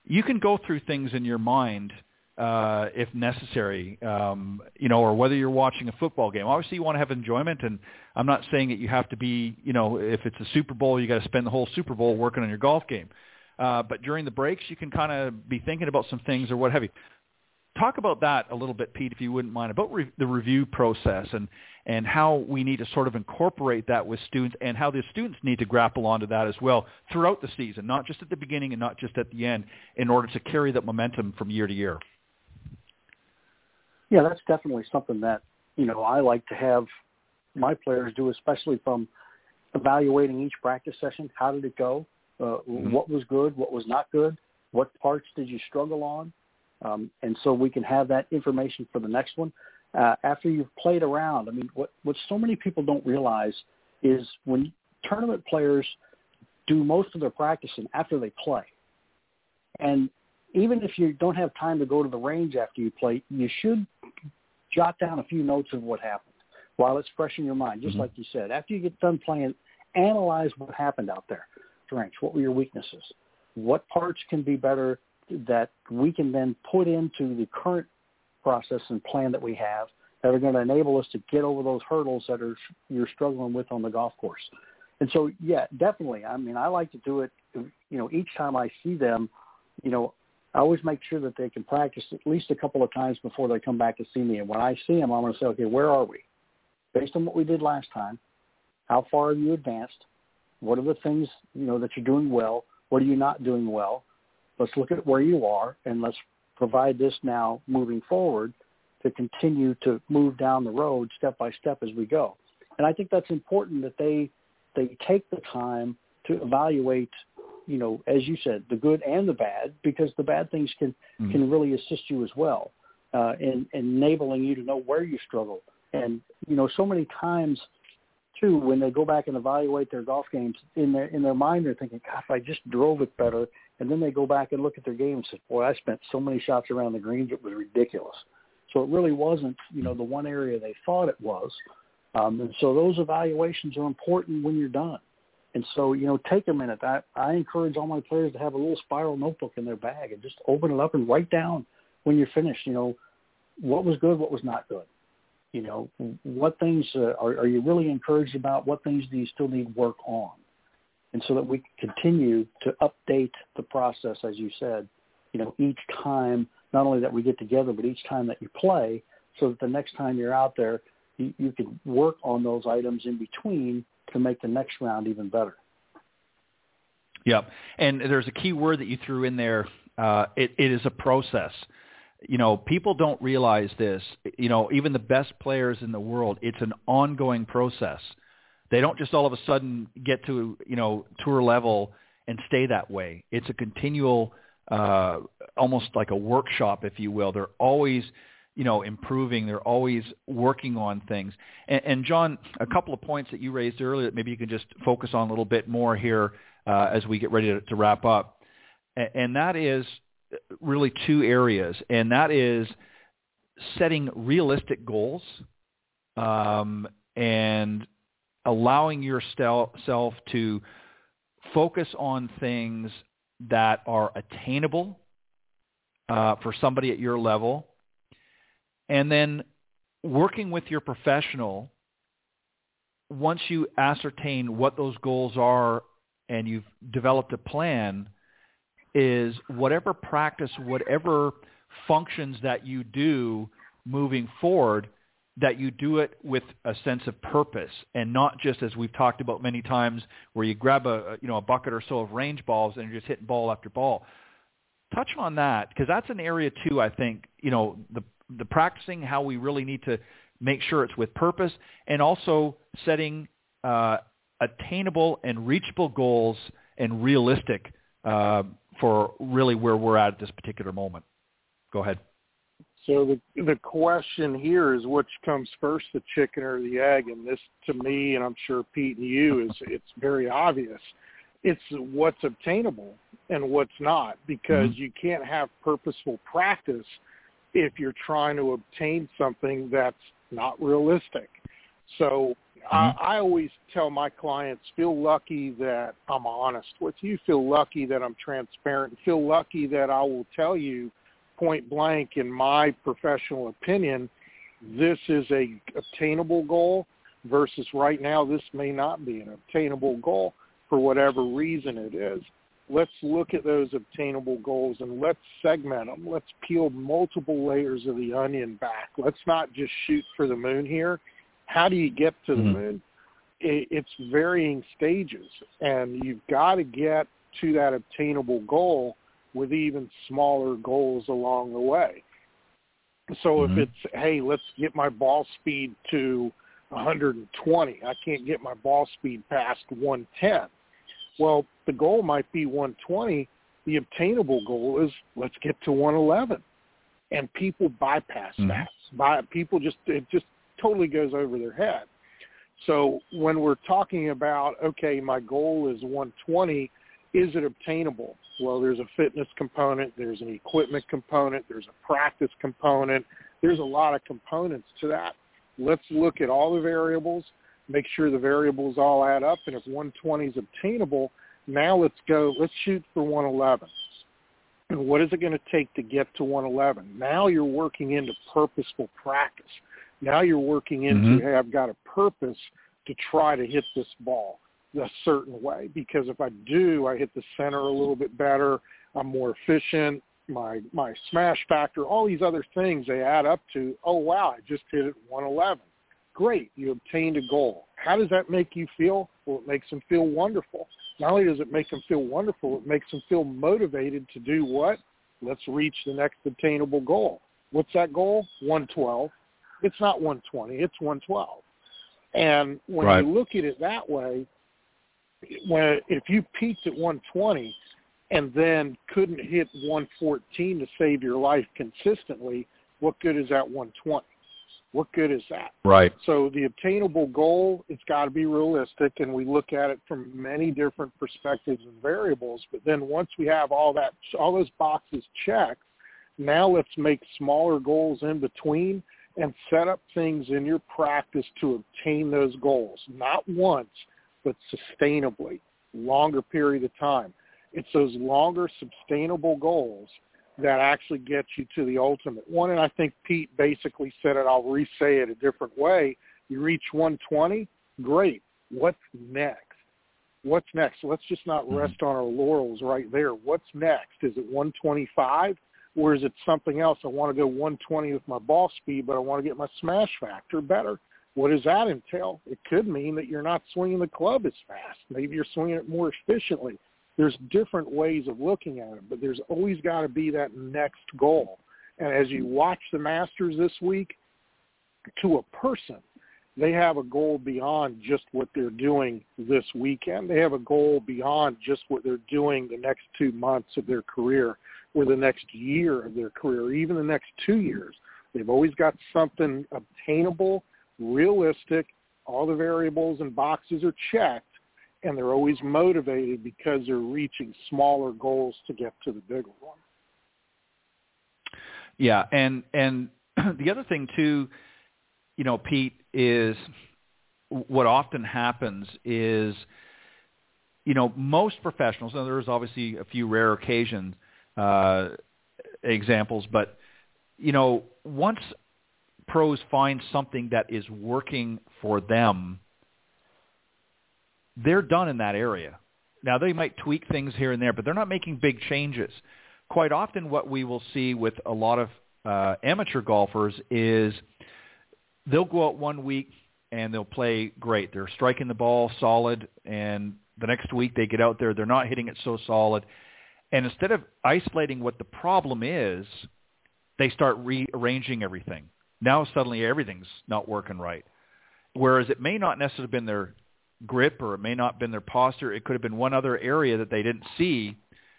you can go through things in your mind uh, if necessary, um, you know, or whether you're watching a football game. Obviously, you want to have enjoyment, and I'm not saying that you have to be, you know, if it's a Super Bowl, you got to spend the whole Super Bowl working on your golf game. Uh, but during the breaks, you can kind of be thinking about some things or what have you. Talk about that a little bit, Pete, if you wouldn't mind, about re- the review process and and how we need to sort of incorporate that with students and how the students need to grapple onto that as well throughout the season, not just at the beginning and not just at the end, in order to carry that momentum from year to year. Yeah, that's definitely something that you know I like to have my players do, especially from evaluating each practice session. How did it go? Uh, mm-hmm. What was good? What was not good? What parts did you struggle on? Um, and so we can have that information for the next one. Uh, after you've played around, I mean, what what so many people don't realize is when tournament players do most of their practicing after they play, and even if you don't have time to go to the range after you play, you should jot down a few notes of what happened while it's fresh in your mind, just mm-hmm. like you said. After you get done playing, analyze what happened out there. Strengths, what were your weaknesses? What parts can be better that we can then put into the current process and plan that we have that are going to enable us to get over those hurdles that are you're struggling with on the golf course. And so, yeah, definitely. I mean, I like to do it. You know, each time I see them, you know, I always make sure that they can practice at least a couple of times before they come back to see me. And when I see them, I'm going to say, okay, where are we? Based on what we did last time, how far have you advanced? What are the things you know that you're doing well? What are you not doing well? Let's look at where you are, and let's provide this now moving forward to continue to move down the road step by step as we go. And I think that's important that they they take the time to evaluate, you know, as you said, the good and the bad, because the bad things can mm-hmm. can really assist you as well uh, in, in enabling you to know where you struggle. And you know, so many times too, when they go back and evaluate their golf games in their in their mind, they're thinking, "God, if I just drove it better," and then they go back and look at their game and say, "Boy, I spent so many shots around the greens, it was ridiculous." So it really wasn't, you know, the one area they thought it was. Um, and so those evaluations are important when you're done. And so, you know, take a minute. I, I encourage all my players to have a little spiral notebook in their bag and just open it up and write down when you're finished, you know, what was good, what was not good. You know, what things uh, are, are you really encouraged about? What things do you still need work on? And so that we continue to update the process, as you said, you know, each time not only that we get together, but each time that you play, so that the next time you're out there, you, you can work on those items in between to make the next round even better. Yep. And there's a key word that you threw in there. Uh, it, it is a process. You know, people don't realize this. You know, even the best players in the world, it's an ongoing process. They don't just all of a sudden get to, you know, tour level and stay that way. It's a continual uh, almost like a workshop, if you will. They're always, you know, improving. They're always working on things. And, and John, a couple of points that you raised earlier that maybe you can just focus on a little bit more here uh, as we get ready to, to wrap up. And, and that is really two areas, and that is setting realistic goals um, and allowing yourself to focus on things that are attainable uh, for somebody at your level, and then working with your professional once you ascertain what those goals are and you've developed a plan is whatever practice, whatever functions that you do moving forward, that you do it with a sense of purpose and not just as we've talked about many times where you grab a you know a bucket or so of range balls and you're just hitting ball after ball. Touch on that because that's an area too. I think you know the the practicing how we really need to make sure it's with purpose and also setting uh, attainable and reachable goals and realistic uh, for really where we're at at this particular moment. Go ahead. So the the question here is which comes first, the chicken or the egg? And this, to me, and I'm sure Pete and you, is it's very obvious. It's what's obtainable and what's not, because mm-hmm. you can't have purposeful practice if you're trying to obtain something that's not realistic. So mm-hmm. I, I always tell my clients, feel lucky that I'm honest with you. Feel lucky that I'm transparent. Feel lucky that I will tell you point blank, in my professional opinion, this is a obtainable goal versus right now this may not be an obtainable goal for whatever reason it is. Let's look at those obtainable goals and let's segment them. Let's peel multiple layers of the onion back. Let's not just shoot for the moon here. How do you get to the mm-hmm. moon? It's varying stages, and you've got to get to that obtainable goal with even smaller goals along the way. So mm-hmm. if it's, hey, let's get my ball speed to 120, I can't get my ball speed past 110. Well, the goal might be 120. The obtainable goal is let's get to 111. And people bypass mm-hmm. that. By, people just, it just totally goes over their head. So when we're talking about, okay, my goal is 120, is it obtainable? Well, there's a fitness component, there's an equipment component, there's a practice component. There's a lot of components to that. Let's look at all the variables, make sure the variables all add up, and if 120 is obtainable, now let's go, let's shoot for 111. And what is it going to take to get to 111? Now you're working into purposeful practice. Now you're working into, mm-hmm. hey, I've got a purpose to try to hit this ball a certain way because if I do, I hit the center a little bit better. I'm more efficient. My my smash factor, all these other things, they add up to. Oh wow, I just hit it 111. Great, you obtained a goal. How does that make you feel? Well, it makes them feel wonderful. Not only does it make them feel wonderful, it makes them feel motivated to do what? Let's reach the next obtainable goal. What's that goal? 112. It's not 120. It's 112. And when right. you look at it that way, when if you peaked at 120 and then couldn't hit 114 to save your life consistently, what good is that 120? What good is that? Right. So the obtainable goal, it's got to be realistic, and we look at it from many different perspectives and variables. But then once we have all that, all those boxes checked, now let's make smaller goals in between and set up things in your practice to obtain those goals. Not once, but sustainably, longer period of time. It's those longer sustainable goals that actually get you to the ultimate one. And I think Pete basically said it. I'll re-say it a different way. You reach 120, great. What's next? What's next? Let's just not mm-hmm. rest on our laurels right there. What's next? Is it 125? Or is it something else? I want to go 120 with my ball speed, but I want to get my smash factor better. What does that entail? It could mean that you're not swinging the club as fast. Maybe you're swinging it more efficiently. There's different ways of looking at it, but there's always got to be that next goal. And as you watch the Masters this week, to a person, they have a goal beyond just what they're doing this weekend. They have a goal beyond just what they're doing the next two months of their career or the next year of their career, or even the next two years. They've always got something obtainable realistic, all the variables and boxes are checked, and they're always motivated because they're reaching smaller goals to get to the bigger one. Yeah, and and the other thing too, you know, Pete is what often happens is, you know, most professionals. and there's obviously a few rare occasions uh, examples, but you know, once pros find something that is working for them, they're done in that area. Now they might tweak things here and there, but they're not making big changes. Quite often what we will see with a lot of uh, amateur golfers is they'll go out one week and they'll play great. They're striking the ball solid and the next week they get out there, they're not hitting it so solid. And instead of isolating what the problem is, they start rearranging everything now suddenly everything's not working right. Whereas it may not necessarily have been their grip or it may not have been their posture. It could have been one other area that they didn't see,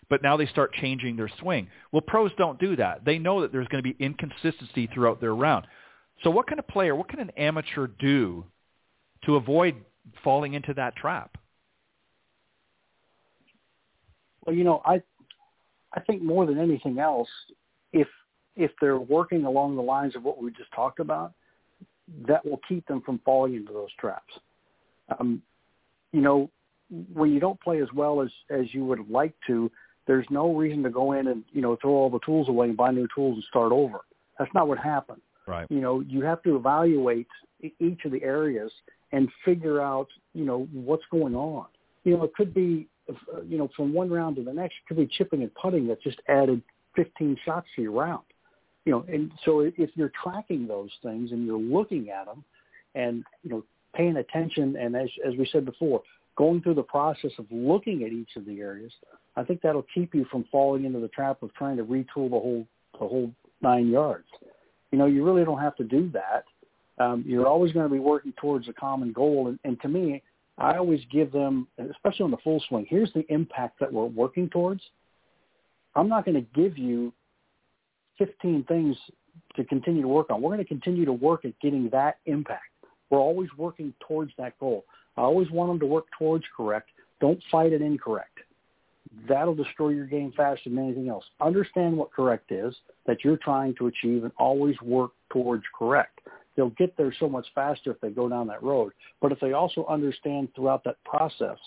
but now they start changing their swing. Well, pros don't do that. They know that there's going to be inconsistency throughout their round. So what can a player, what can an amateur do to avoid falling into that trap? Well, you know, I I think more than anything else, if if they're working along the lines of what we just talked about, that will keep them from falling into those traps. Um, you know, when you don't play as well as as you would like to, there's no reason to go in and you know throw all the tools away and buy new tools and start over. That's not what happened. Right. You know, you have to evaluate each of the areas and figure out you know what's going on. You know, it could be uh, you know from one round to the next, it could be chipping and putting that just added 15 shots to your round. You know, and so if you're tracking those things and you're looking at them, and you know paying attention, and as as we said before, going through the process of looking at each of the areas, I think that'll keep you from falling into the trap of trying to retool the whole the whole nine yards. You know, you really don't have to do that. Um, you're always going to be working towards a common goal, and, and to me, I always give them, especially on the full swing. Here's the impact that we're working towards. I'm not going to give you 15 things to continue to work on. We're going to continue to work at getting that impact. We're always working towards that goal. I always want them to work towards correct. Don't fight it incorrect. That'll destroy your game faster than anything else. Understand what correct is that you're trying to achieve and always work towards correct. They'll get there so much faster if they go down that road. But if they also understand throughout that process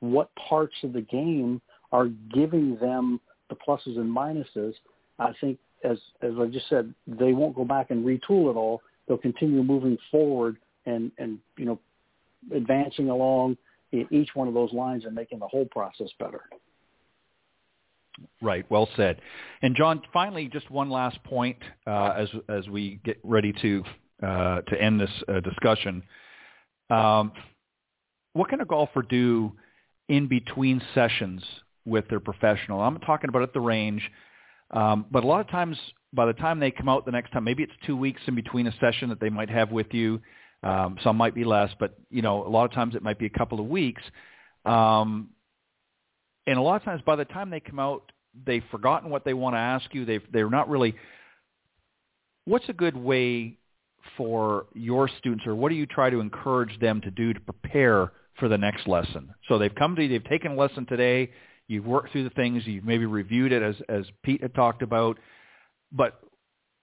what parts of the game are giving them the pluses and minuses, I think as as I just said, they won't go back and retool it all. They'll continue moving forward and and you know advancing along each one of those lines and making the whole process better. Right. Well said. And John, finally, just one last point uh, as as we get ready to uh, to end this uh, discussion. Um, what can a golfer do in between sessions with their professional? I'm talking about at the range, um, but a lot of times, by the time they come out the next time, maybe it's two weeks in between a session that they might have with you. Um, some might be less, but you know, a lot of times it might be a couple of weeks. Um, and a lot of times, by the time they come out, they've forgotten what they want to ask you. They've they're not really. What's a good way for your students, or what do you try to encourage them to do to prepare for the next lesson? So they've come to you, they've taken a lesson today. You've worked through the things. You've maybe reviewed it as as Pete had talked about. But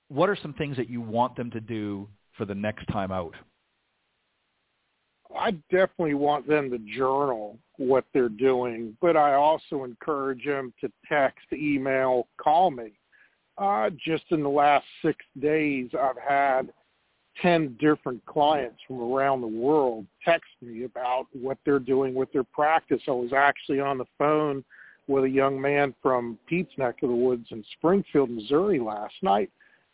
what are some things that you want them to do for the next time out? I definitely want them to journal what they're doing, but I also encourage them to text, email, call me. Uh, just in the last six days, I've had 10 different clients from around the world text me about what they're doing with their practice. I was actually on the phone with a young man from Pete's neck of the woods in Springfield, Missouri last night.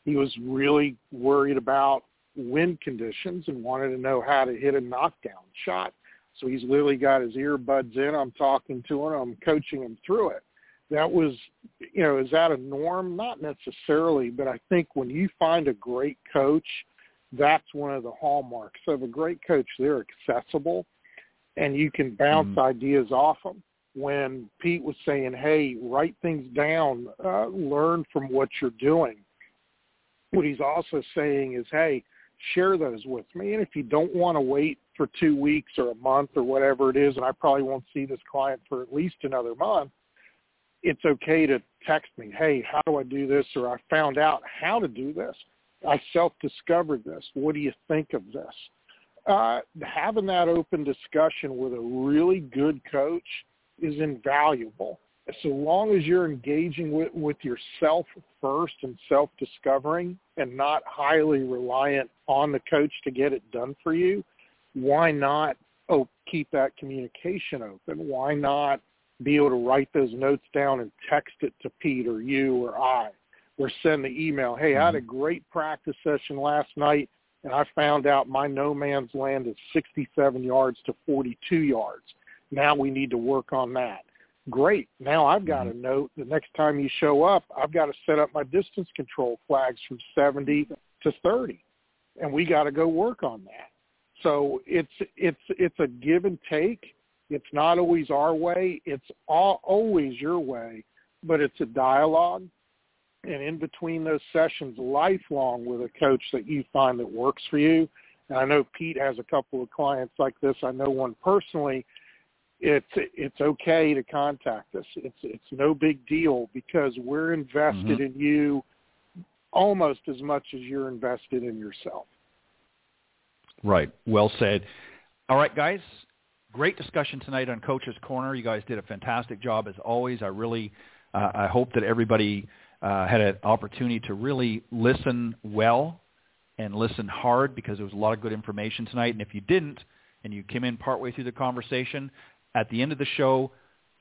He was really worried about wind conditions and wanted to know how to hit a knockdown shot. So he's literally got his earbuds in. I'm talking to him. I'm coaching him through it. That was, you know, is that a norm? Not necessarily, but I think when you find a great coach, that's one of the hallmarks of a great coach. They're accessible, and you can bounce mm-hmm. ideas off them. When Pete was saying, "Hey, write things down, uh, learn from what you're doing," what he's also saying is, "Hey, share those with me. And if you don't want to wait for two weeks or a month or whatever it is, and I probably won't see this client for at least another month, it's okay to text me, hey, how do I do this? Or I found out how to do this. I self-discovered this. What do you think of this? Uh, having that open discussion with a really good coach is invaluable so long as you're engaging with, with yourself first and self-discovering and not highly reliant on the coach to get it done for you, why not oh, keep that communication open? Why not be able to write those notes down and text it to Pete or you or I or send the email, hey, I had a mm-hmm. great practice session last night and I found out my no man's land is 67 yards to 42 yards. Now we need to work on that great. Now I've got mm-hmm. a note the next time you show up, I've got to set up my distance control flags from 70 to 30, and we got to go work on that. So it's it's it's a give and take. It's not always our way. It's all, always your way. but it's a dialogue. And in between those sessions, lifelong with a coach that you find that works for you. And I know Pete has a couple of clients like this. I know one personally. It's it's okay to contact us. It's it's no big deal because we're invested mm-hmm. in you almost as much as you're invested in yourself. Right. Well said. All right, guys. Great discussion tonight on Coach's Corner. You guys did a fantastic job as always. I really, uh, I hope that everybody uh, had an opportunity to really listen well and listen hard because there was a lot of good information tonight. And if you didn't, and you came in partway through the conversation, at the end of the show,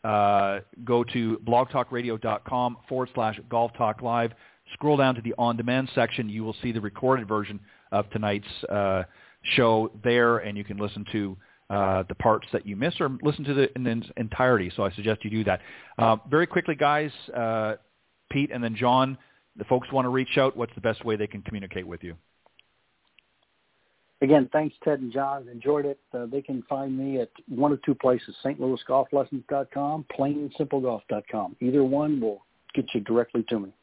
uh, go to blogtalkradio.com forward slash golf talk live. Scroll down to the on-demand section. You will see the recorded version of tonight's uh, show there, and you can listen to uh, the parts that you miss or listen to the in entirety. So I suggest you do that. Uh, very quickly, guys, uh, Pete and then John, the folks want to reach out. What's the best way they can communicate with you? Again, thanks, Ted and John. Enjoyed it. Uh, they can find me at one of two places, stlouisgolflessons.com, plainandsimplegolf.com. Either one will get you directly to me.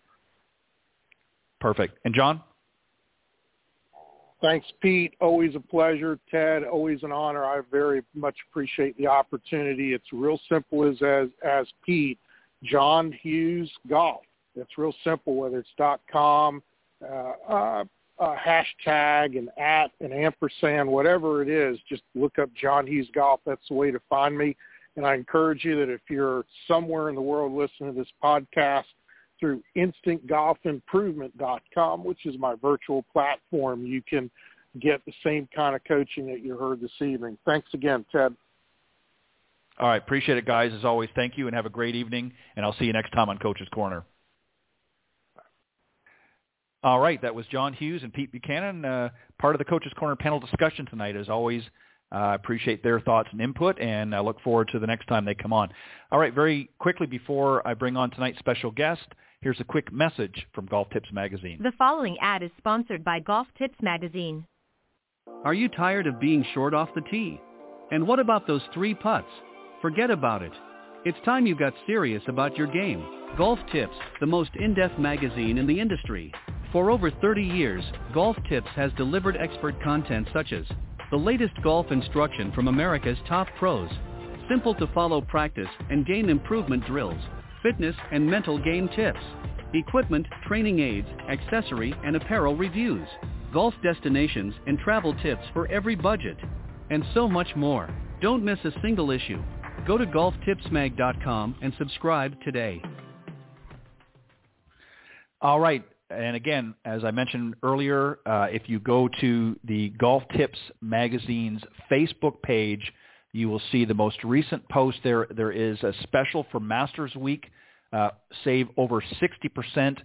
Perfect. And John? Thanks, Pete. Always a pleasure. Ted, always an honor. I very much appreciate the opportunity. It's real simple as as, as Pete, John Hughes Golf. It's real simple, whether it's dot com, uh, uh, uh, hashtag, and at, and ampersand, whatever it is, just look up John Hughes Golf. That's the way to find me. And I encourage you that if you're somewhere in the world listening to this podcast, through instantgolfimprovement.com, which is my virtual platform. You can get the same kind of coaching that you heard this evening. Thanks again, Ted. All right. Appreciate it, guys. As always, thank you and have a great evening. And I'll see you next time on Coach's Corner. All right. That was John Hughes and Pete Buchanan, uh, part of the Coach's Corner panel discussion tonight. As always, I uh, appreciate their thoughts and input, and I look forward to the next time they come on. All right, very quickly before I bring on tonight's special guest, Here's a quick message from Golf Tips Magazine. The following ad is sponsored by Golf Tips Magazine. Are you tired of being short off the tee? And what about those three putts? Forget about it. It's time you got serious about your game. Golf Tips, the most in-depth magazine in the industry. For over 30 years, Golf Tips has delivered expert content such as the latest golf instruction from America's top pros, simple to follow practice and game improvement drills, fitness and mental game tips, equipment, training aids, accessory, and apparel reviews, golf destinations and travel tips for every budget, and so much more. Don't miss a single issue. Go to golftipsmag.com and subscribe today. All right. And again, as I mentioned earlier, uh, if you go to the Golf Tips Magazine's Facebook page, you will see the most recent post there. There is a special for Masters Week. Uh, save over 60%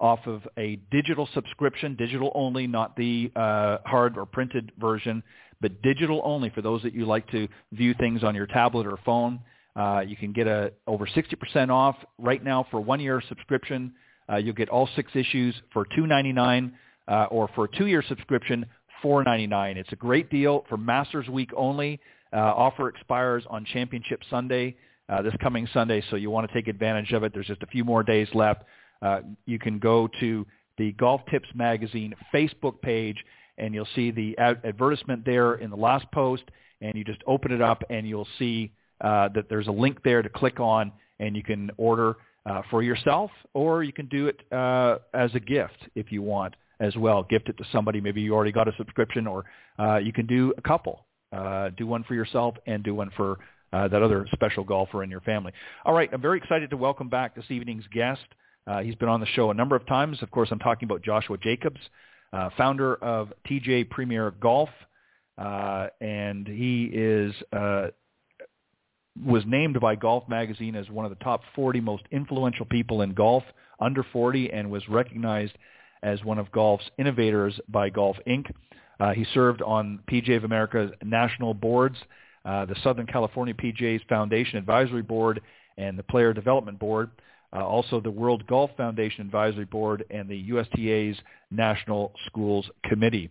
off of a digital subscription, digital only, not the uh, hard or printed version, but digital only for those that you like to view things on your tablet or phone. Uh, you can get a over 60% off right now for one year subscription. Uh, you'll get all six issues for $2.99 uh, or for a two-year subscription, $4.99. It's a great deal for Masters Week only. Uh, offer expires on Championship Sunday, uh, this coming Sunday, so you want to take advantage of it. There's just a few more days left. Uh, you can go to the Golf Tips Magazine Facebook page, and you'll see the ad- advertisement there in the last post, and you just open it up, and you'll see uh, that there's a link there to click on, and you can order uh, for yourself, or you can do it uh, as a gift if you want as well. Gift it to somebody. Maybe you already got a subscription, or uh, you can do a couple uh, do one for yourself and do one for uh, that other special golfer in your family. All right, I'm very excited to welcome back this evening's guest. Uh, he's been on the show a number of times. Of course, I'm talking about Joshua Jacobs, uh, founder of TGA Premier Golf, uh, and he is uh, was named by Golf Magazine as one of the top 40 most influential people in golf under 40, and was recognized as one of golf's innovators by Golf Inc. Uh, he served on PGA of America's national boards, uh, the Southern California PGA's Foundation Advisory Board, and the Player Development Board. Uh, also the World Golf Foundation Advisory Board and the USTA's National Schools Committee.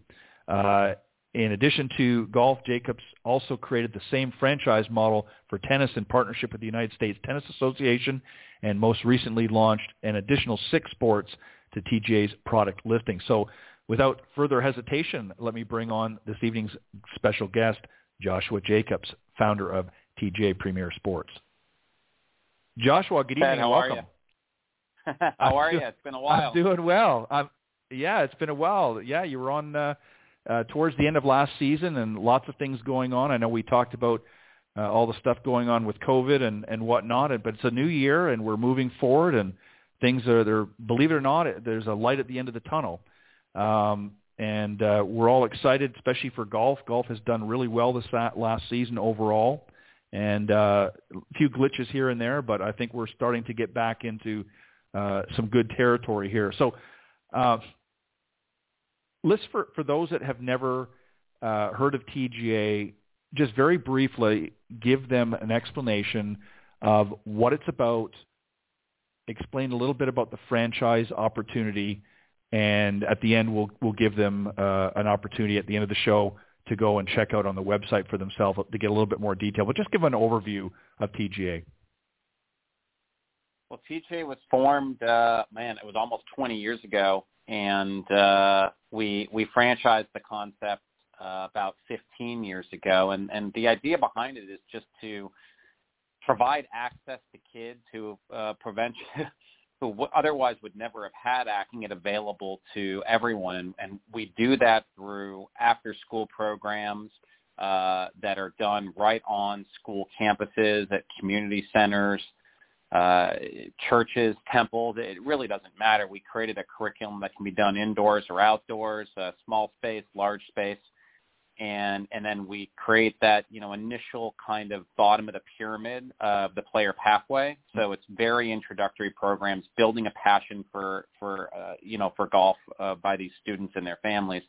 In addition to golf, Jacobs also created the same franchise model for tennis in partnership with the United States Tennis Association and most recently launched an additional six sports to TGA's product listing. So without further hesitation, let me bring on this evening's special guest, Joshua Jacobs, founder of TGA Premier Sports. Joshua, good evening Ted, how welcome. Are you? how are you? It's been a while. I'm doing well. I'm, yeah, it's been a while. Yeah, you were on uh, uh, towards the end of last season, and lots of things going on. I know we talked about uh, all the stuff going on with COVID and and whatnot, but it's a new year, and we're moving forward, and things are there. Believe it or not, there's a light at the end of the tunnel, um, and uh, we're all excited, especially for golf. Golf has done really well this last season overall, and uh, a few glitches here and there, but I think we're starting to get back into uh, some good territory here. So. Let's for for those that have never uh, heard of TGA, just very briefly give them an explanation of what it's about. Explain a little bit about the franchise opportunity, and at the end we'll we'll give them uh, an opportunity at the end of the show to go and check out on the website for themselves to get a little bit more detail. But just give an overview of TGA. Well, TGA was formed, uh, man, it was almost 20 years ago and uh, we we franchised the concept uh, about 15 years ago, and and the idea behind it is just to provide access to kids who uh, prevention who w- otherwise would never have had acting it available to everyone, and, and we do that through after school programs. Uh, that are done right on school campuses, at community centers, uh, churches, temples. It really doesn't matter. We created a curriculum that can be done indoors or outdoors, uh, small space, large space, and and then we create that you know initial kind of bottom of the pyramid of the player pathway. So it's very introductory programs, building a passion for for uh, you know for golf uh, by these students and their families.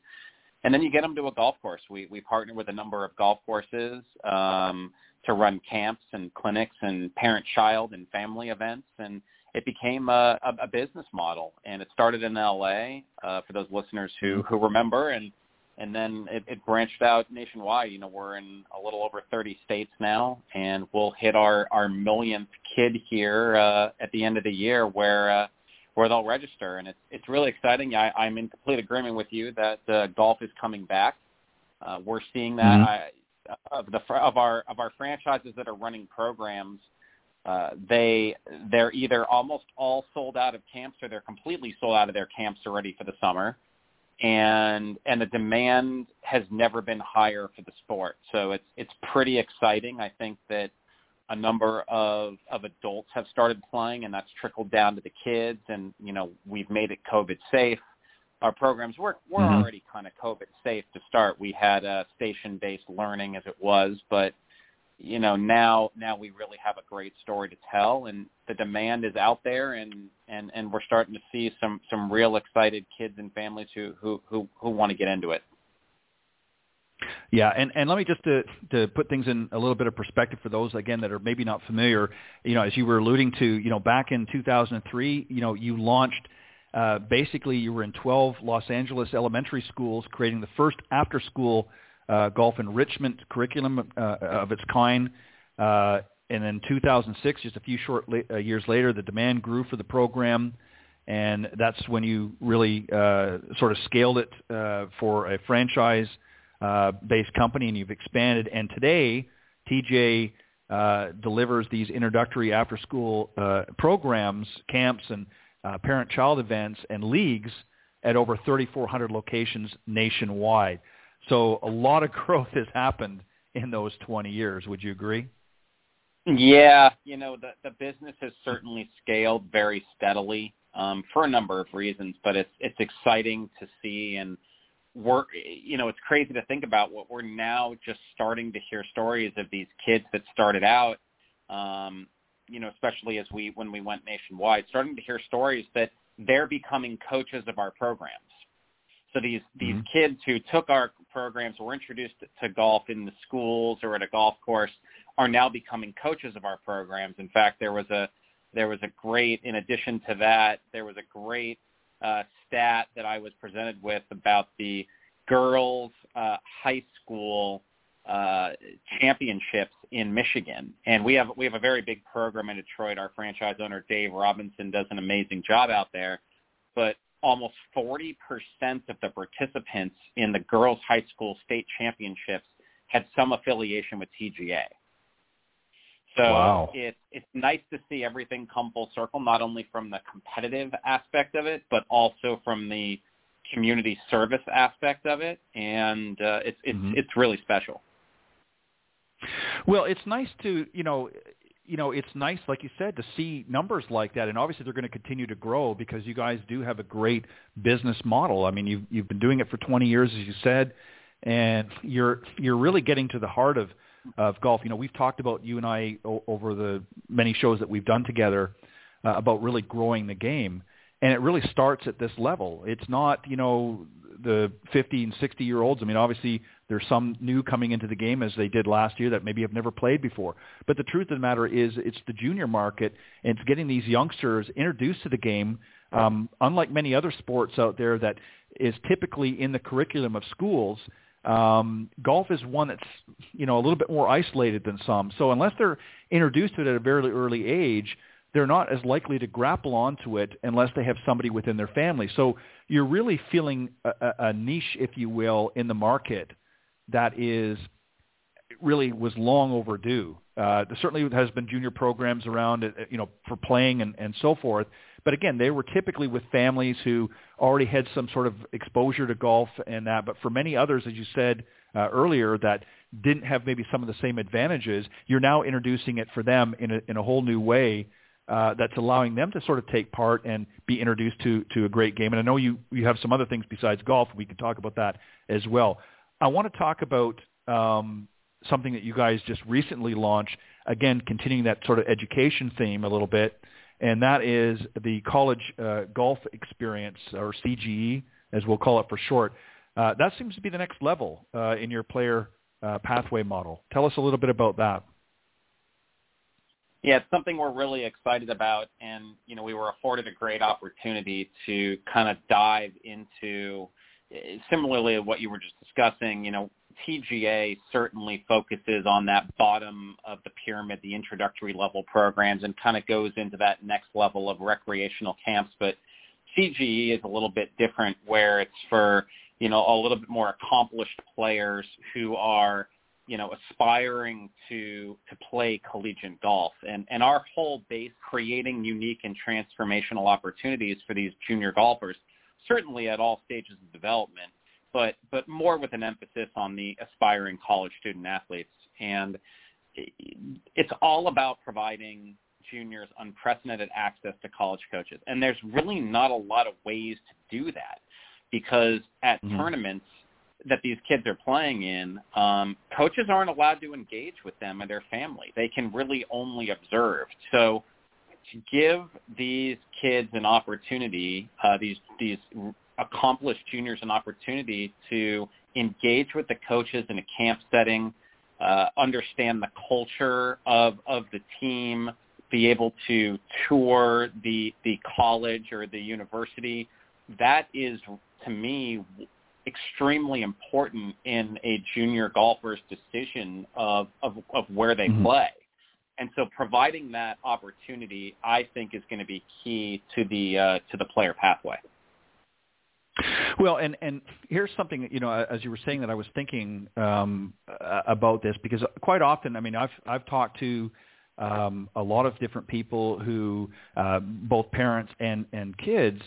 And then you get them to a golf course. We we partner with a number of golf courses. Um, to run camps and clinics and parent-child and family events, and it became a, a, a business model. And it started in LA uh, for those listeners who who remember, and and then it, it branched out nationwide. You know, we're in a little over 30 states now, and we'll hit our our millionth kid here uh, at the end of the year, where uh, where they'll register, and it's it's really exciting. I, I'm in complete agreement with you that uh, golf is coming back. Uh, we're seeing that. Mm-hmm. I, of the of our of our franchises that are running programs, uh, they they're either almost all sold out of camps or they're completely sold out of their camps already for the summer, and and the demand has never been higher for the sport. So it's it's pretty exciting. I think that a number of of adults have started playing, and that's trickled down to the kids. And you know we've made it COVID safe our programs were were mm-hmm. already kind of COVID safe to start. We had a station based learning as it was, but you know now now we really have a great story to tell, and the demand is out there, and and and we're starting to see some some real excited kids and families who who who, who want to get into it. Yeah, and, and let me just to, to put things in a little bit of perspective for those again that are maybe not familiar. You know, as you were alluding to, you know, back in 2003, you know, you launched uh, basically, you were in 12 Los Angeles elementary schools creating the first after-school uh, golf enrichment curriculum uh, of its kind. Uh, and in 2006, just a few short la- uh, years later, the demand grew for the program, and that's when you really uh, sort of scaled it uh, for a franchise-based uh, company, and you've expanded. And today, TGA uh, delivers these introductory after-school uh, programs, camps, and uh, parent-child events and leagues at over 3,400 locations nationwide. So a lot of growth has happened in those 20 years. Would you agree? Yeah, you know the the business has certainly scaled very steadily um, for a number of reasons, but it's it's exciting to see and we're you know it's crazy to think about what we're now just starting to hear stories of these kids that started out um, you know, especially as we when we went nationwide, starting to hear stories that they're becoming coaches of our programs. So these these mm-hmm. kids who took our programs were introduced to golf in the schools or at a golf course are now becoming coaches of our programs. In fact, there was a there was a great in addition to that, there was a great uh, stat that I was presented with about the girls uh, high school uh, championships in Michigan, and we have we have a very big program in Detroit. Our franchise owner Dave Robinson does an amazing job out there, but almost 40% of the participants in the girls high school state championships had some affiliation with TGA. So wow. it, it's nice to see everything come full circle, not only from the competitive aspect of it, but also from the community service aspect of it, and uh, it's it's mm-hmm. it's really special. Well, it's nice to you know you know, it's nice, like you said, to see numbers like that, and obviously they're going to continue to grow because you guys do have a great business model. I mean, you've you've been doing it for 20 years, as you said, and you're you're really getting to the heart of of golf. You know, we've talked about you and I o- over the many shows that we've done together uh, about really growing the game, and it really starts at this level. It's not you know the 50 and 60 year olds. I mean, obviously there's some new coming into the game as they did last year that maybe have never played before. But the truth of the matter is it's the junior market and it's getting these youngsters introduced to the game. Um, unlike many other sports out there that is typically in the curriculum of schools, um, golf is one that's you know a little bit more isolated than some. So unless they're introduced to it at a very early age, they're not as likely to grapple onto it unless they have somebody within their family. So you're really feeling a, a niche, if you will, in the market that is really was long overdue. Uh, there certainly has been junior programs around, uh, you know, for playing and, and so forth. But again, they were typically with families who already had some sort of exposure to golf and that. But for many others, as you said uh, earlier, that didn't have maybe some of the same advantages, you're now introducing it for them in a, in a whole new way uh, that's allowing them to sort of take part and be introduced to to a great game. And I know you you have some other things besides golf. We can talk about that as well. I want to talk about um, something that you guys just recently launched. Again, continuing that sort of education theme a little bit, and that is the college uh, golf experience or CGE, as we'll call it for short. Uh, that seems to be the next level uh, in your player uh, pathway model. Tell us a little bit about that. Yeah, it's something we're really excited about, and you know we were afforded a great opportunity to kind of dive into similarly what you were just discussing. You know, TGA certainly focuses on that bottom of the pyramid, the introductory level programs, and kind of goes into that next level of recreational camps. But CGE is a little bit different, where it's for you know a little bit more accomplished players who are you know, aspiring to to play collegiate golf, and and our whole base creating unique and transformational opportunities for these junior golfers, certainly at all stages of development, but but more with an emphasis on the aspiring college student athletes, and it's all about providing juniors unprecedented access to college coaches, and there's really not a lot of ways to do that because at mm-hmm. tournaments that these kids are playing in, um, coaches aren't allowed to engage with them and their family. They can really only observe. So to give these kids an opportunity, uh, these these accomplished juniors an opportunity to engage with the coaches in a camp setting, uh, understand the culture of of the team, be able to tour the the college or the university. That is to me extremely important in a junior golfer's decision of of, of where they mm-hmm. play. And so providing that opportunity, I think, is going to be key to the uh, to the player pathway. Well, and and here's something you know, as you were saying that I was thinking um, about this because quite often, I mean, I've I've talked to um, a lot of different people who, uh, both parents and and kids,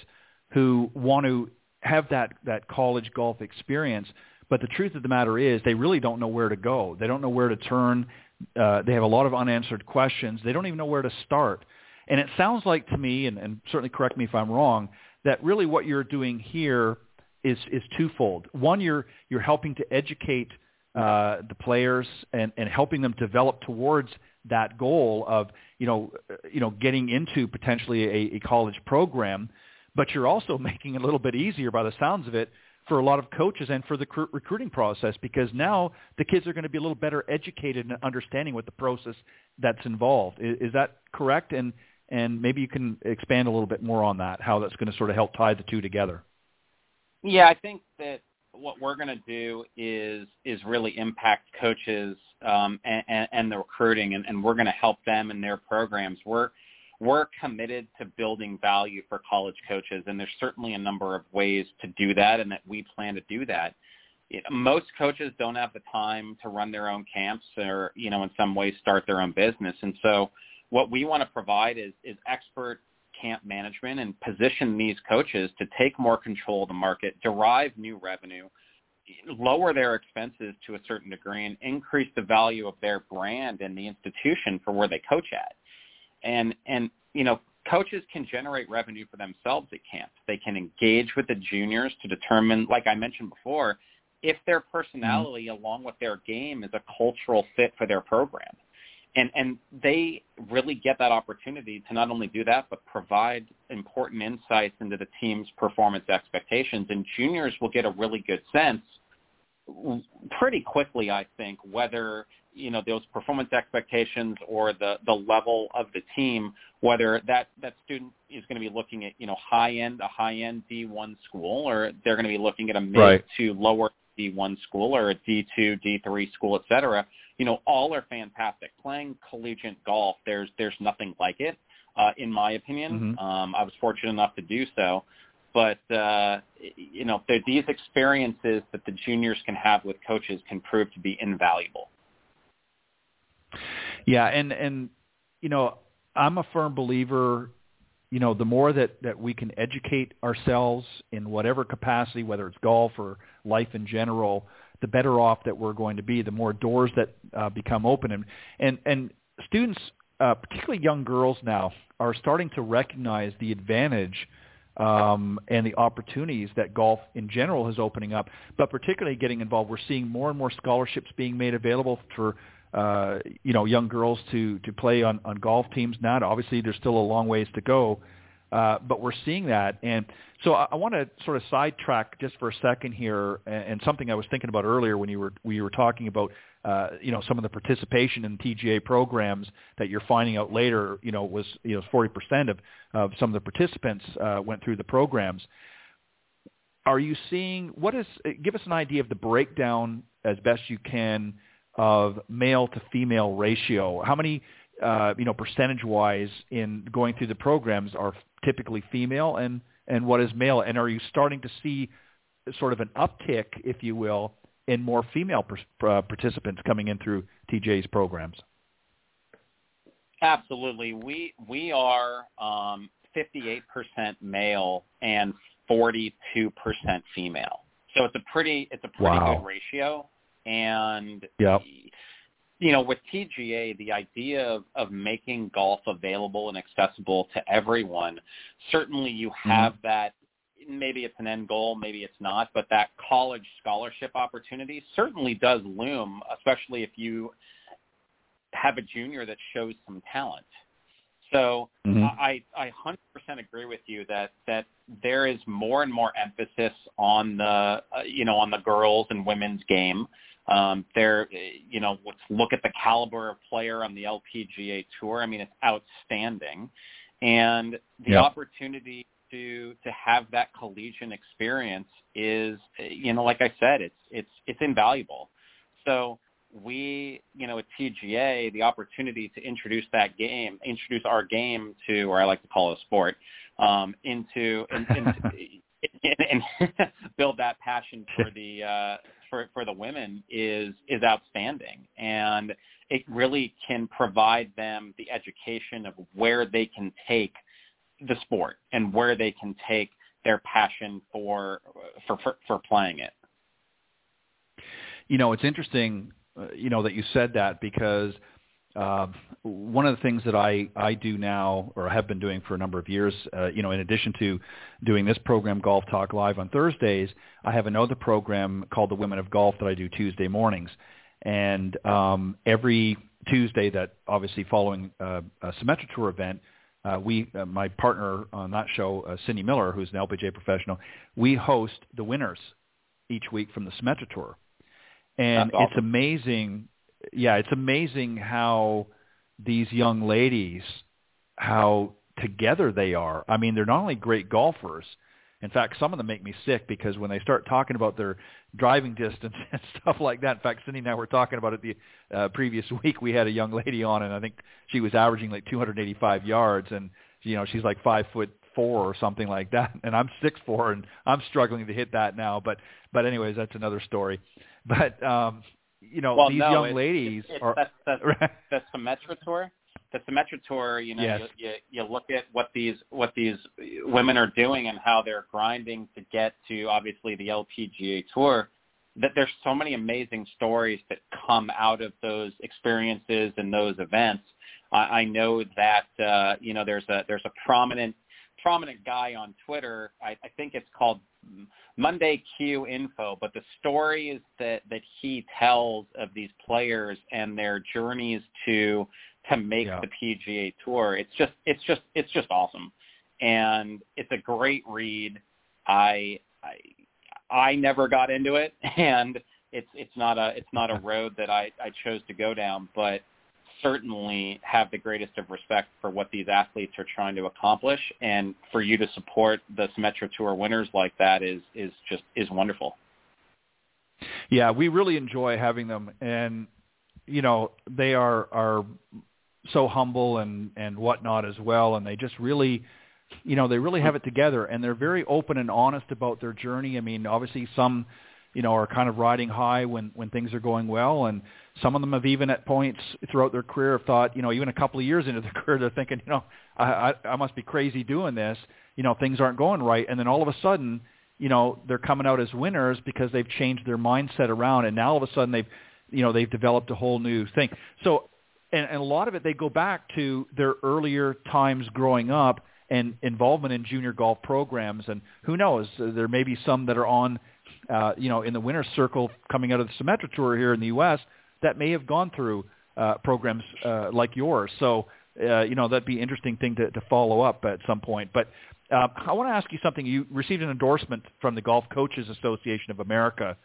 who want to have that that college golf experience. But the truth of the matter is, they really don't know where to go. They don't know where to turn. Uh, they have a lot of unanswered questions. They don't even know where to start. And it sounds like to me, and, and certainly correct me if I'm wrong, that really what you're doing here is is twofold. One, you're you're helping to educate uh, the players and, and helping them develop towards that goal of you know you know getting into potentially a, a college program but you're also making it a little bit easier by the sounds of it for a lot of coaches and for the cr- recruiting process because now the kids are going to be a little better educated and understanding what the process that's involved. Is, is that correct? And and maybe you can expand a little bit more on that, how that's going to sort of help tie the two together. Yeah, I think that what we're going to do is is really impact coaches um, and, and the recruiting, and, and we're going to help them in their programs. We're we're committed to building value for college coaches, and there's certainly a number of ways to do that, and that we plan to do that. Most coaches don't have the time to run their own camps, or you know, in some ways, start their own business, and so what we want to provide is is expert camp management and position these coaches to take more control of the market, derive new revenue, lower their expenses to a certain degree, and increase the value of their brand and the institution for where they coach at. And and you know, coaches can generate revenue for themselves at camp. They can engage with the juniors to determine, like I mentioned before, if their personality mm-hmm. along with their game is a cultural fit for their program and and they really get that opportunity to not only do that but provide important insights into the team's performance expectations and juniors will get a really good sense pretty quickly i think whether you know those performance expectations or the the level of the team whether that that student is going to be looking at you know high end a high end d1 school or they're going to be looking at a mid right. to lower d1 school or a d2 d3 school et cetera you know, all are fantastic. Playing collegiate golf, there's there's nothing like it, uh, in my opinion. Mm-hmm. Um, I was fortunate enough to do so, but uh, you know, these experiences that the juniors can have with coaches can prove to be invaluable. Yeah, and and you know, I'm a firm believer. You know, the more that that we can educate ourselves in whatever capacity, whether it's golf or life in general, the better off that we're going to be, the more doors that uh, become open. And, and, and students, uh, particularly young girls now, are starting to recognize the advantage um, and the opportunities that golf in general is opening up, but particularly getting involved. We're seeing more and more scholarships being made available for uh, you know young girls to to play on on golf teams now. Obviously, there's still a long ways to go, uh, but we're seeing that. And so I, I want to sort of sidetrack just for a second here, and, and something I was thinking about earlier when you were we were talking about uh, you know some of the participation in TGA programs that you're finding out later. You know was you know 40% of of some of the participants uh, went through the programs. Are you seeing what is? Give us an idea of the breakdown as best you can of male to female ratio. How many uh, you know, percentage-wise in going through the programs are typically female and, and what is male? And are you starting to see sort of an uptick, if you will, in more female per, uh, participants coming in through TGA's programs? Absolutely. We we are um, 58% male and 42% female. So it's a pretty it's a pretty wow. good ratio. And yep you know, with TGA, the idea of, of making golf available and accessible to everyone, certainly you mm-hmm. have mm-hmm. that. Maybe it's an end goal, maybe it's not, but that college scholarship opportunity certainly does loom, especially if you have a junior that shows some talent. So mm-hmm. I, I 100% agree with you that, that there is more and more emphasis on the, uh, you know, on the girls and women's game. Um, there, you know, let's look at the caliber of player on the LPGA tour. I mean, it's outstanding, and the yep. opportunity to to have that collegiate experience is, you know, like I said, it's it's it's invaluable. So we, you know, at TGA, the opportunity to introduce that game, introduce our game to, or I like to call it a sport, um, into, in, into and, and build that passion for the uh, for for the women is is outstanding, and it really can provide them the education of where they can take the sport and where they can take their passion for for for, for playing it. You know, it's interesting, uh, you know, that you said that because uh, one of the things that I, I do now, or have been doing for a number of years, uh, you know, in addition to doing this program, Golf Talk Live on Thursdays, I have another program called the Women of Golf that I do Tuesday mornings. And um, every Tuesday, that obviously following uh, a Symetra Tour event, uh, we, uh, my partner on that show, uh, Cindy Miller, who's an LPGA professional, we host the winners each week from the Symetra Tour. And awesome. it's amazing yeah, it's amazing how these young ladies, how together they are. I mean, they're not only great golfers. In fact, some of them make me sick because when they start talking about their driving distance and stuff like that. In fact, Cindy and I were talking about it the uh, previous week. We had a young lady on, and I think she was averaging like 285 yards, and you know she's like five foot four or something like that, and I'm six four, and I'm struggling to hit that now. But but anyways, that's another story. But um, you know well, these no, young it's, ladies it's, it's, are. That's, that's, the Symetra tour. The Symetra tour, you know, Yes. you, you you look at what these what these women are doing and how they're grinding to get to obviously the LPGA tour. That there's so many amazing stories that come out of those experiences and those events. I, I know that uh, you know there's a there's a prominent prominent guy on Twitter. I, I think it's called Monday Q Info, but the stories that that he tells of these players and their journeys to to make Yeah. the PGA Tour, it's just it's just it's just awesome, and it's a great read. I I I never got into it, and it's it's not a it's not a road that I I chose to go down, but certainly have the greatest of respect for what these athletes are trying to accomplish. And for you to support the Symetra Tour winners like that is is just is wonderful. Yeah, we really enjoy having them, and you know they are are so humble and and whatnot as well, and they just really, you know, they really have it together, and they're very open and honest about their journey. I mean, obviously some, you know, are kind of riding high when when things are going well, and some of them have even at points throughout their career have thought, you know, even a couple of years into their career, they're thinking, you know, I I, I must be crazy doing this. You know, things aren't going right, and then all of a sudden you know they're coming out as winners because they've changed their mindset around. And now all of a sudden they've you know they've developed a whole new thing. So and, and a lot of it they go back to their earlier times growing up and involvement in junior golf programs. And who knows? There may be some that are on uh, you know in the winner's circle coming out of the Symetra tour here in the US that may have gone through uh, programs uh, like yours so uh, you know that'd be an interesting thing to, to follow up at some point but uh, I want to ask you something. You received an endorsement from the Golf Coaches Association of America.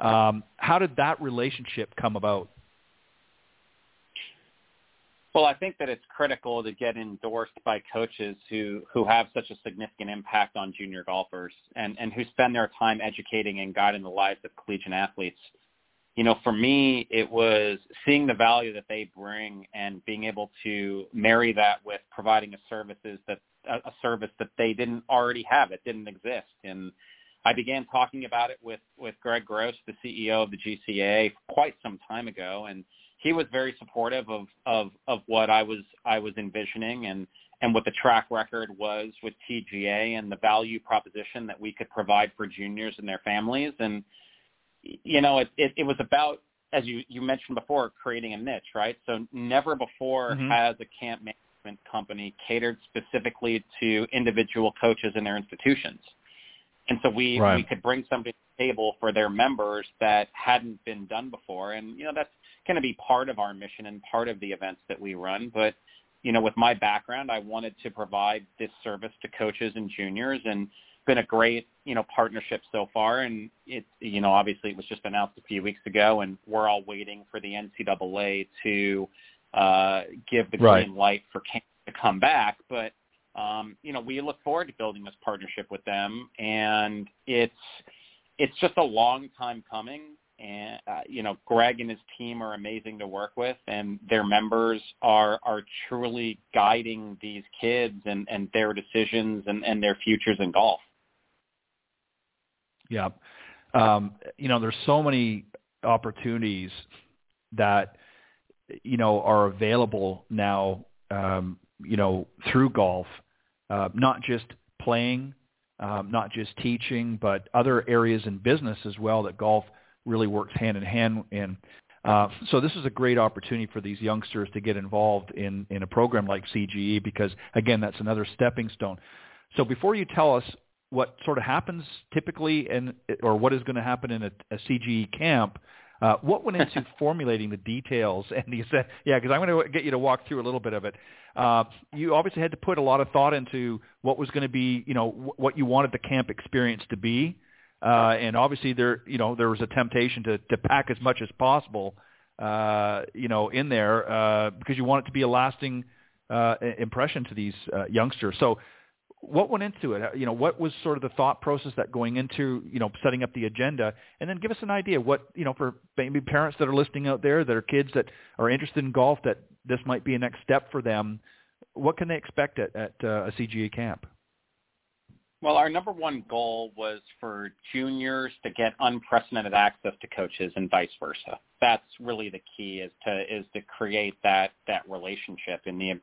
Um, how did that relationship come about? Well, I think that it's critical to get endorsed by coaches who who have such a significant impact on junior golfers and and who spend their time educating and guiding the lives of collegiate athletes. You know, for me, it was seeing the value that they bring and being able to marry that with providing a services that a, service that they didn't already have, it didn't exist. And I began talking about it with with Gregg Grost, the CEO of the GCA, quite some time ago, and he was very supportive of of of what I was I was envisioning and and what the track record was with TGA and the value proposition that we could provide for juniors and their families and you know it it, it was about as you you mentioned before creating a niche right? So never before Mhm. has a camp management company catered specifically to individual coaches in their institutions. And so we Right. we could bring something to the table for their members that hadn't been done before. And you know that's going to be part of our mission and part of the events that we run. But you know with my background I wanted to provide this service to coaches and juniors. And been a great you know partnership so far. And it you know obviously it was just announced a few weeks ago and we're all waiting for the NCAA to uh give the Right. green light for camp to come back. But um you know we look forward to building this partnership with them. And it's it's just a long time coming. And uh, you know Greg and his team are amazing to work with and their members are are truly guiding these kids and and their decisions and and their futures in golf Yeah. Um, you know, there's so many opportunities that, you know, are available now, um, you know, through golf, uh, not just playing, um, not just teaching, but other areas in business as well that golf really works hand in hand in. Uh, so this is a great opportunity for these youngsters to get involved in, in a program like CGE because, again, that's another stepping stone. So before you tell us what sort of happens typically and or what is going to happen in a, a CGE camp, uh, what went into formulating the details and the yeah? Because I'm going to get you to walk through a little bit of it. Uh, you obviously had to put a lot of thought into what was going to be, you know, wh- what you wanted the camp experience to be, uh, and obviously there, you know, there was a temptation to to pack as much as possible, uh, you know, in there uh, because you want it to be a lasting uh, impression to these uh, youngsters. So what went into it? You know, what was sort of the thought process that going into you know setting up the agenda, and then give us an idea what you know for maybe parents that are listening out there that are kids that are interested in golf that this might be a next step for them. What can they expect at, at uh, a CGE camp? Well, our number one goal was for juniors to get unprecedented access to coaches and vice versa. That's really the key is to is to create that that relationship and the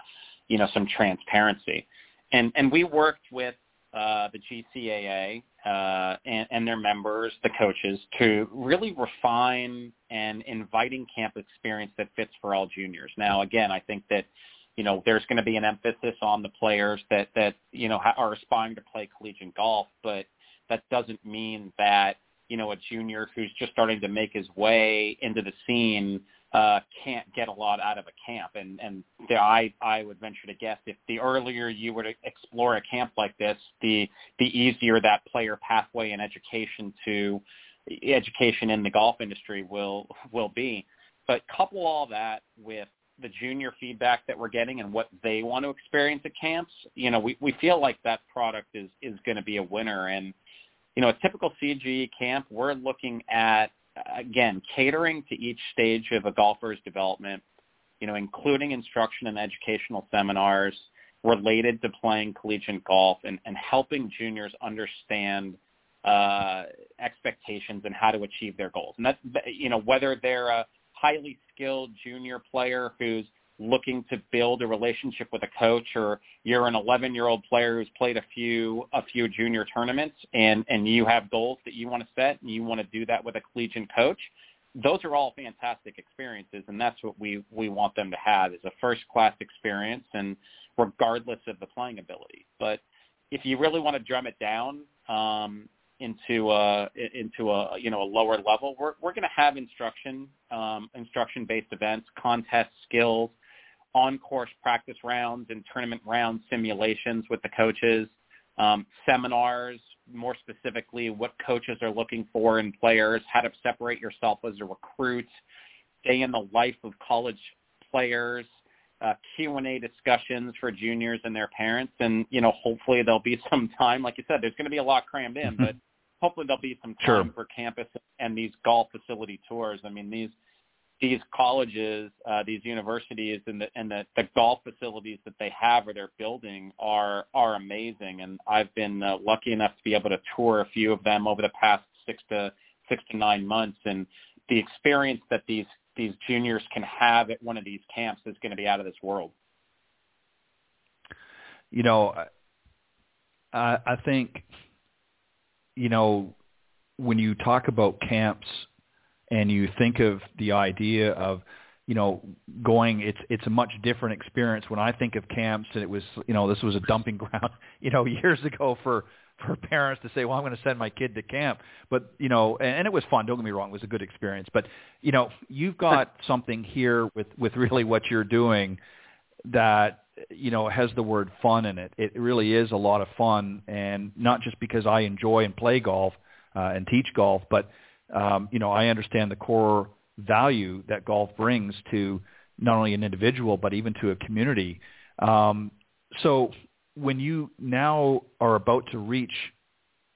you know some transparency. And and we worked with uh, the GCAA uh, and, and their members, the coaches, to really refine an inviting camp experience that fits for all juniors. Now, again, I think that you know, there's going to be an emphasis on the players that that you know are aspiring to play collegiate golf, but that doesn't mean that you know a junior who's just starting to make his way into the scene uh, can't get a lot out of a camp. And and the, I I would venture to guess if the earlier you were to explore a camp like this, the the easier that player pathway and education to education in the golf industry will will be. But couple all that with the junior feedback that we're getting and what they want to experience at camps, you know, we, we feel like that product is, is going to be a winner. And, you know, a typical CGE camp, we're looking at, again, catering to each stage of a golfer's development, you know, including instruction and educational seminars related to playing collegiate golf and, and helping juniors understand uh, expectations and how to achieve their goals. And that's, you know, whether they're a highly skilled junior player who's looking to build a relationship with a coach or you're an 11 year old player who's played a few a few junior tournaments and and you have goals that you want to set and you want to do that with a collegiate coach those are all fantastic experiences and that's what we we want them to have is a first class experience and regardless of the playing ability. But if you really want to drum it down um into a into a you know a lower level, we're we're going to have instruction um, instruction based events, contest skills, on course practice rounds and tournament round simulations with the coaches, um, seminars more specifically what coaches are looking for in players, how to separate yourself as a recruit, day in the life of college players. Uh, Q&A discussions for juniors and their parents, and you know, hopefully there'll be some time. Like you said, there's going to be a lot crammed in, but hopefully there'll be some time sure. for campus and these golf facility tours. I mean, these these colleges, uh, these universities, and the and the, the golf facilities that they have or they're building are are amazing. And I've been uh, lucky enough to be able to tour a few of them over the past six to six to nine months, and the experience that these these juniors can have at one of these camps is going to be out of this world. You know, I, I think you know, when you talk about camps and you think of the idea of, you know, going, it's it's a much different experience. When I think of camps, and it was, you know, this was a dumping ground, you know, years ago for for parents to say, well, I'm going to send my kid to camp. But, you know, and, and it was fun. Don't get me wrong. It was a good experience. But, you know, you've got something here with, with really what you're doing that you know has the word fun in it. It really is a lot of fun, and not just because I enjoy and play golf uh, and teach golf, but um, you know I understand the core value that golf brings to not only an individual but even to a community. Um, so when you now are about to reach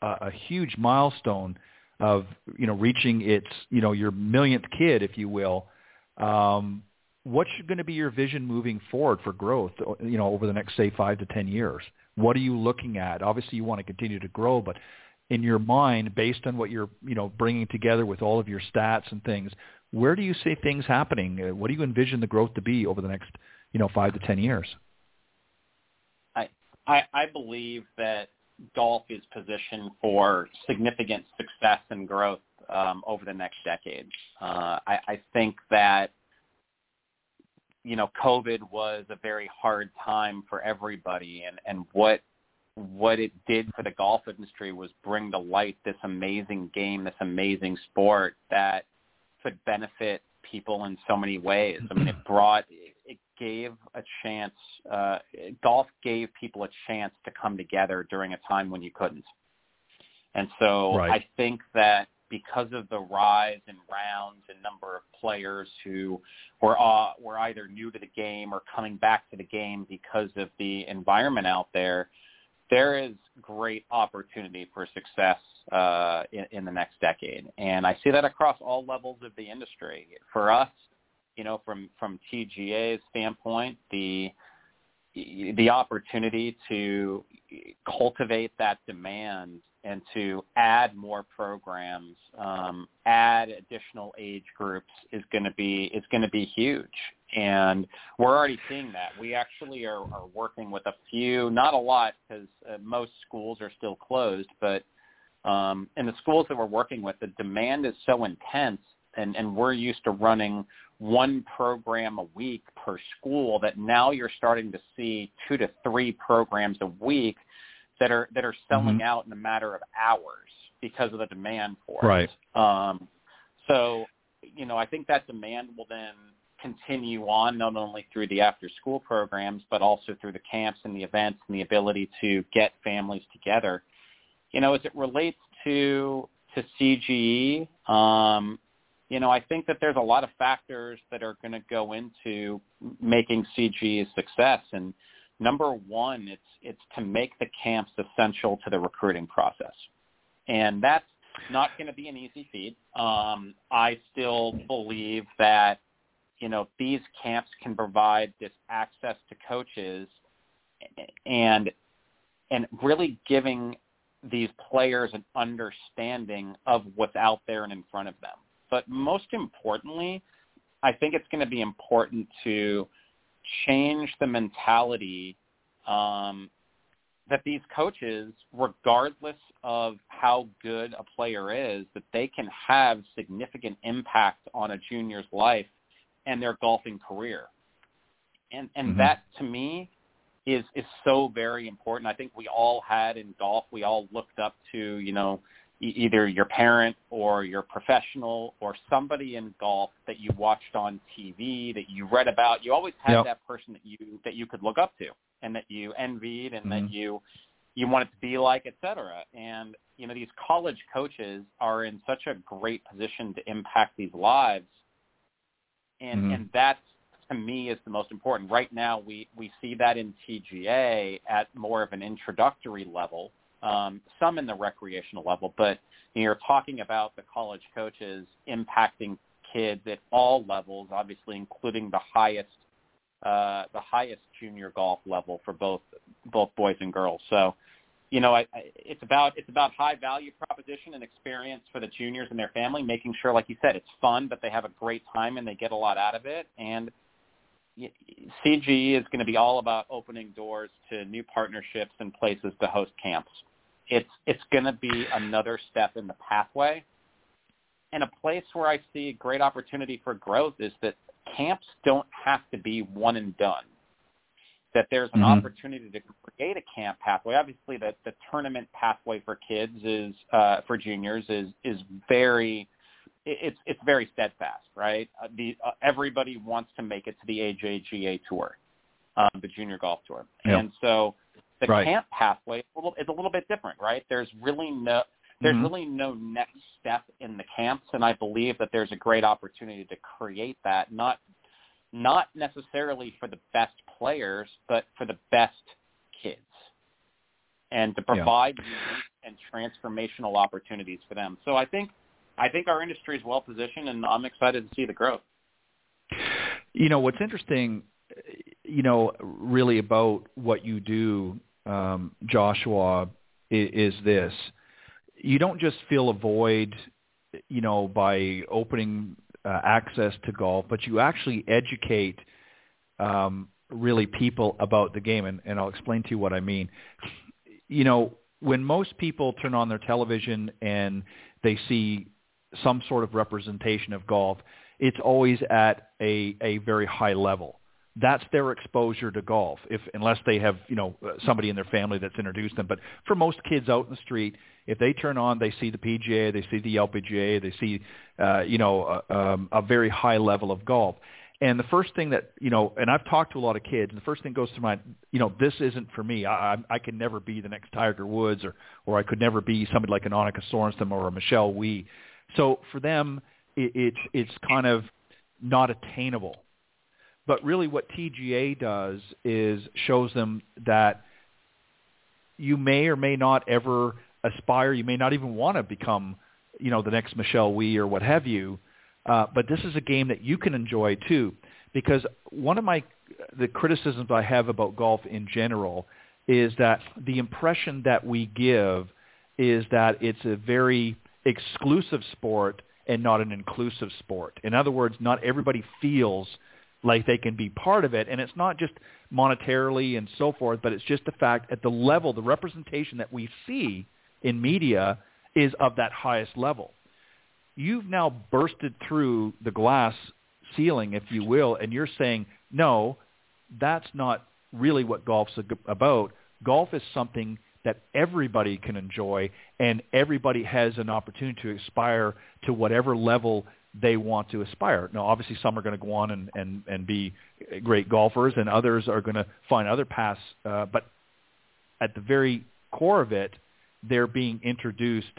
a, a huge milestone of you know reaching its you know your millionth kid, if you will, um, what's going to be your vision moving forward for growth, you know, over the next, say, five to 10 years? What are you looking at? Obviously, you want to continue to grow, but in your mind, based on what you're, you know, bringing together with all of your stats and things, where do you see things happening? Uh, what do you envision the growth to be over the next, you know, five to 10 years? I, I, I believe that golf is positioned for significant success and growth um, over the next decade. Uh, I, I think that you know, COVID was a very hard time for everybody, and and what what it did for the golf industry was bring to light this amazing game, this amazing sport that could benefit people in so many ways. I mean, it brought, it gave a chance, uh, golf gave people a chance to come together during a time when you couldn't. And so right. I think that because of the rise in rounds and number of players who were uh, were either new to the game or coming back to the game because of the environment out there, there is great opportunity for success uh, in, in the next decade, and I see that across all levels of the industry. For us, you know, from from TGA's standpoint, the the opportunity to cultivate that demand and to add more programs, um, add additional age groups is going to be is going to be huge, and we're already seeing that. We actually are, are working with a few, not a lot, because uh, most schools are still closed, but um, in the schools that we're working with, the demand is so intense, and, and we're used to running one program a week per school that now you're starting to see two to three programs a week that are that are selling mm-hmm. out in a matter of hours because of the demand for right. it. Um, so, you know, I think that demand will then continue on not only through the after school programs but also through the camps and the events and the ability to get families together. You know, as it relates to to CGE, um, you know, I think that there's a lot of factors that are going to go into making CGE a success and number one, it's it's to make the camps essential to the recruiting process, and that's not going to be an easy feat. Um, I still believe that you know these camps can provide this access to coaches and and really giving these players an understanding of what's out there and in front of them. But most importantly, I think it's going to be important to change the mentality um, that these coaches, regardless of how good a player is, that they can have significant impact on a junior's life and their golfing career. And and mm-hmm. that to me is is so very important. I think we all had in golf, we all looked up to, you know, either your parent or your professional or somebody in golf that you watched on TV that you read about. You always had yep. that person that you that you could look up to and that you envied and mm-hmm. that you you wanted to be like, et cetera. And you know these college coaches are in such a great position to impact these lives, and mm-hmm. and that to me is the most important. Right now, we we see that in TGA at more of an introductory level um, some in the recreational level, but you're talking about the college coaches impacting kids at all levels, obviously including the highest uh, the highest junior golf level for both both boys and girls. So, you know, I, I, it's about it's about high value proposition and experience for the juniors and their family, making sure, like you said, it's fun, but they have a great time and they get a lot out of it. And CGE is going to be all about opening doors to new partnerships and places to host camps it's it's going to be another step in the pathway. And a place where I see great opportunity for growth is that camps don't have to be one and done. That there's an mm-hmm. opportunity to create a camp pathway. Obviously, the, the tournament pathway for kids is uh, for juniors is is very it's it's very steadfast, right? Uh, the uh, everybody wants to make it to the AJGA tour, um, the junior golf tour, yep. and so the right. camp pathway is a, little, is a little bit different, right? There's really no there's mm-hmm. really no next step in the camps, and I believe that there's a great opportunity to create that, not not necessarily for the best players, but for the best kids, and to provide yeah. unique and transformational opportunities for them. So I think I think our industry is well positioned, and I'm excited to see the growth. You know what's interesting, you know, really about what you do um, Joshua, is, is this: you don't just fill a void, you know, by opening uh, access to golf, but you actually educate um, really people about the game, and, and I'll explain to you what I mean. You know, when most people turn on their television and they see some sort of representation of golf, it's always at a, a very high level. That's their exposure to golf. If unless they have you know somebody in their family that's introduced them. But for most kids out in the street if they turn on they see the PGA they see the LPGA they see uh, you know a, um, a very high level of golf. And the first thing that you know and I've talked to a lot of kids and the first thing goes through mind you know this isn't for me. I I, I can never be the next Tiger Woods or or I could never be somebody like an Annika Sorenstam or a Michelle Wie so for them it, it's it's kind of not attainable but really what TGA does is shows them that you may or may not ever aspire. You may not even want to become, you know, the next Michelle Wie or what have you. Uh, but this is a game that you can enjoy too, because one of my the criticisms I have about golf in general is that the impression that we give is that it's a very exclusive sport and not an inclusive sport. In other words, not everybody feels like they can be part of it. And it's not just monetarily and so forth, but it's just the fact at the level, the representation that we see in media is of that highest level. You've now bursted through the glass ceiling, if you will, and you're saying, no, that's not really what golf's about. Golf is something that everybody can enjoy and everybody has an opportunity to aspire to whatever level they want to aspire. Now, obviously, some are going to go on and, and, and be great golfers, and others are going to find other paths. Uh, but at the very core of it, they're being introduced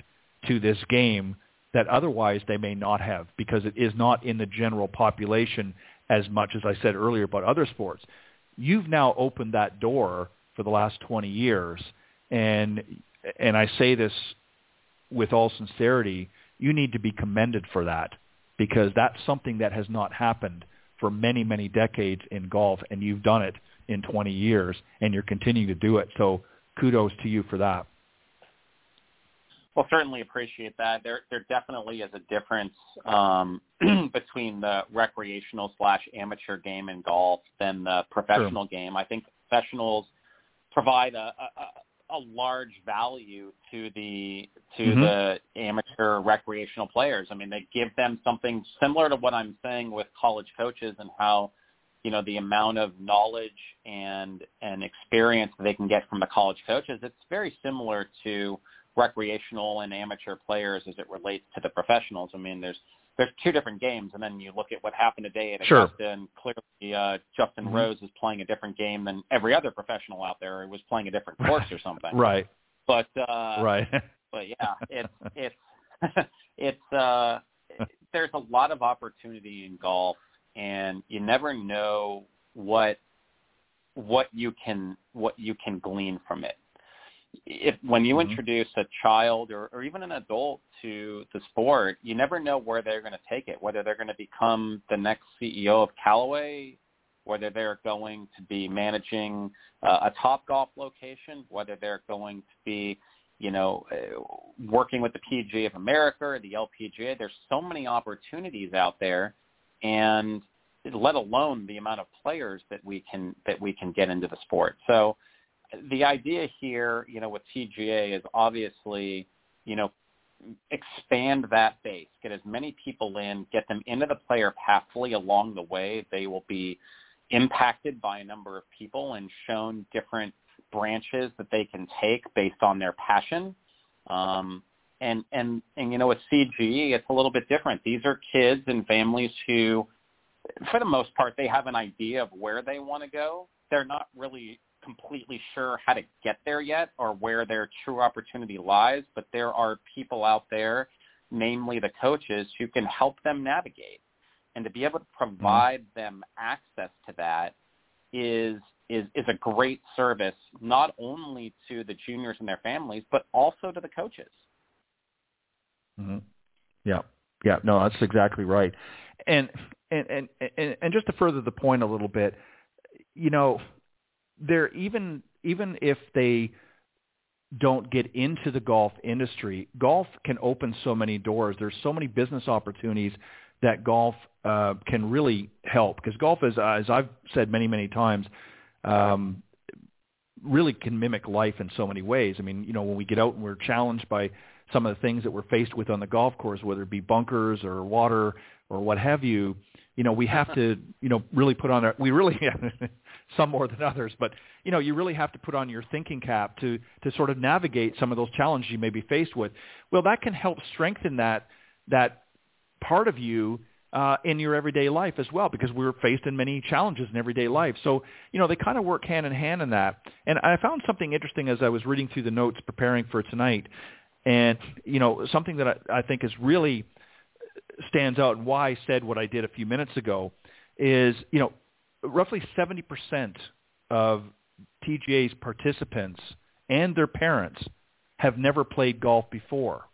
to this game that otherwise they may not have because it is not in the general population as much as I said earlier about other sports. You've now opened that door for the last 20 years, and and I say this with all sincerity, you need to be commended for that because that's something that has not happened for many, many decades in golf, and you've done it in 20 years, and you're continuing to do it. So kudos to you for that. Well, certainly appreciate that. There, there definitely is a difference um, between the recreational slash amateur game in golf than the professional sure. game. I think professionals provide a, a, a large value to the to mm-hmm. the amateur recreational players. I mean, they give them something similar to what I'm saying with college coaches and how you know the amount of knowledge and and experience that they can get from the college coaches. It's very similar to recreational and amateur players as it relates to the professionals. I mean, there's there's two different games, and then you look at what happened today at sure. Augusta, and clearly uh, Justin mm-hmm. Rose is playing a different game than every other professional out there. He was playing a different course or something. right. But uh, right. but yeah, it's it's it's uh, there's a lot of opportunity in golf, and you never know what what you can what you can glean from it if when you mm-hmm. introduce a child or, or even an adult to the sport, you never know where they're going to take it. Whether they're going to become the next CEO of Callaway, whether they're going to be managing uh, a top golf location, whether they're going to be, you know, uh, working with the PGA of America or the LPGA. There's so many opportunities out there, and let alone the amount of players that we can that we can get into the sport. So the idea here, you know, with TGA is obviously, you know, expand that base, get as many people in, get them into the player pathway along the way. They will be impacted by a number of people and shown different branches that they can take based on their passion. Um, and, and, and, you know, with CGE, it's a little bit different. These are kids and families who, for the most part, they have an idea of where they want to go. They're not really completely sure how to get there yet or where their true opportunity lies, but there are people out there, namely the coaches, who can help them navigate. And to be able to provide mm-hmm. them access to that is is is a great service not only to the juniors and their families, but also to the coaches. Mm-hmm. Yeah, yeah, no, that's exactly right. And and and and, and just to further the point a little bit, you know, they're even even if they don't get into the golf industry, golf can open so many doors. There's so many business opportunities that golf uh, can really help because golf is, uh, as I've said many many times, um, really can mimic life in so many ways. I mean, you know, when we get out and we're challenged by some of the things that we're faced with on the golf course, whether it be bunkers or water or what have you, you know, we have to, you know, really put on our, we really, some more than others, but you know, you really have to put on your thinking cap to to sort of navigate some of those challenges you may be faced with. Well, that can help strengthen that that part of you uh, in your everyday life as well, because we're faced in many challenges in everyday life. So, you know, they kind of work hand in hand in that. And I found something interesting as I was reading through the notes preparing for tonight, and you know, something that I, I think is really stands out and why I said what I did a few minutes ago is, you know, roughly 70% of TGA's participants and their parents have never played golf before,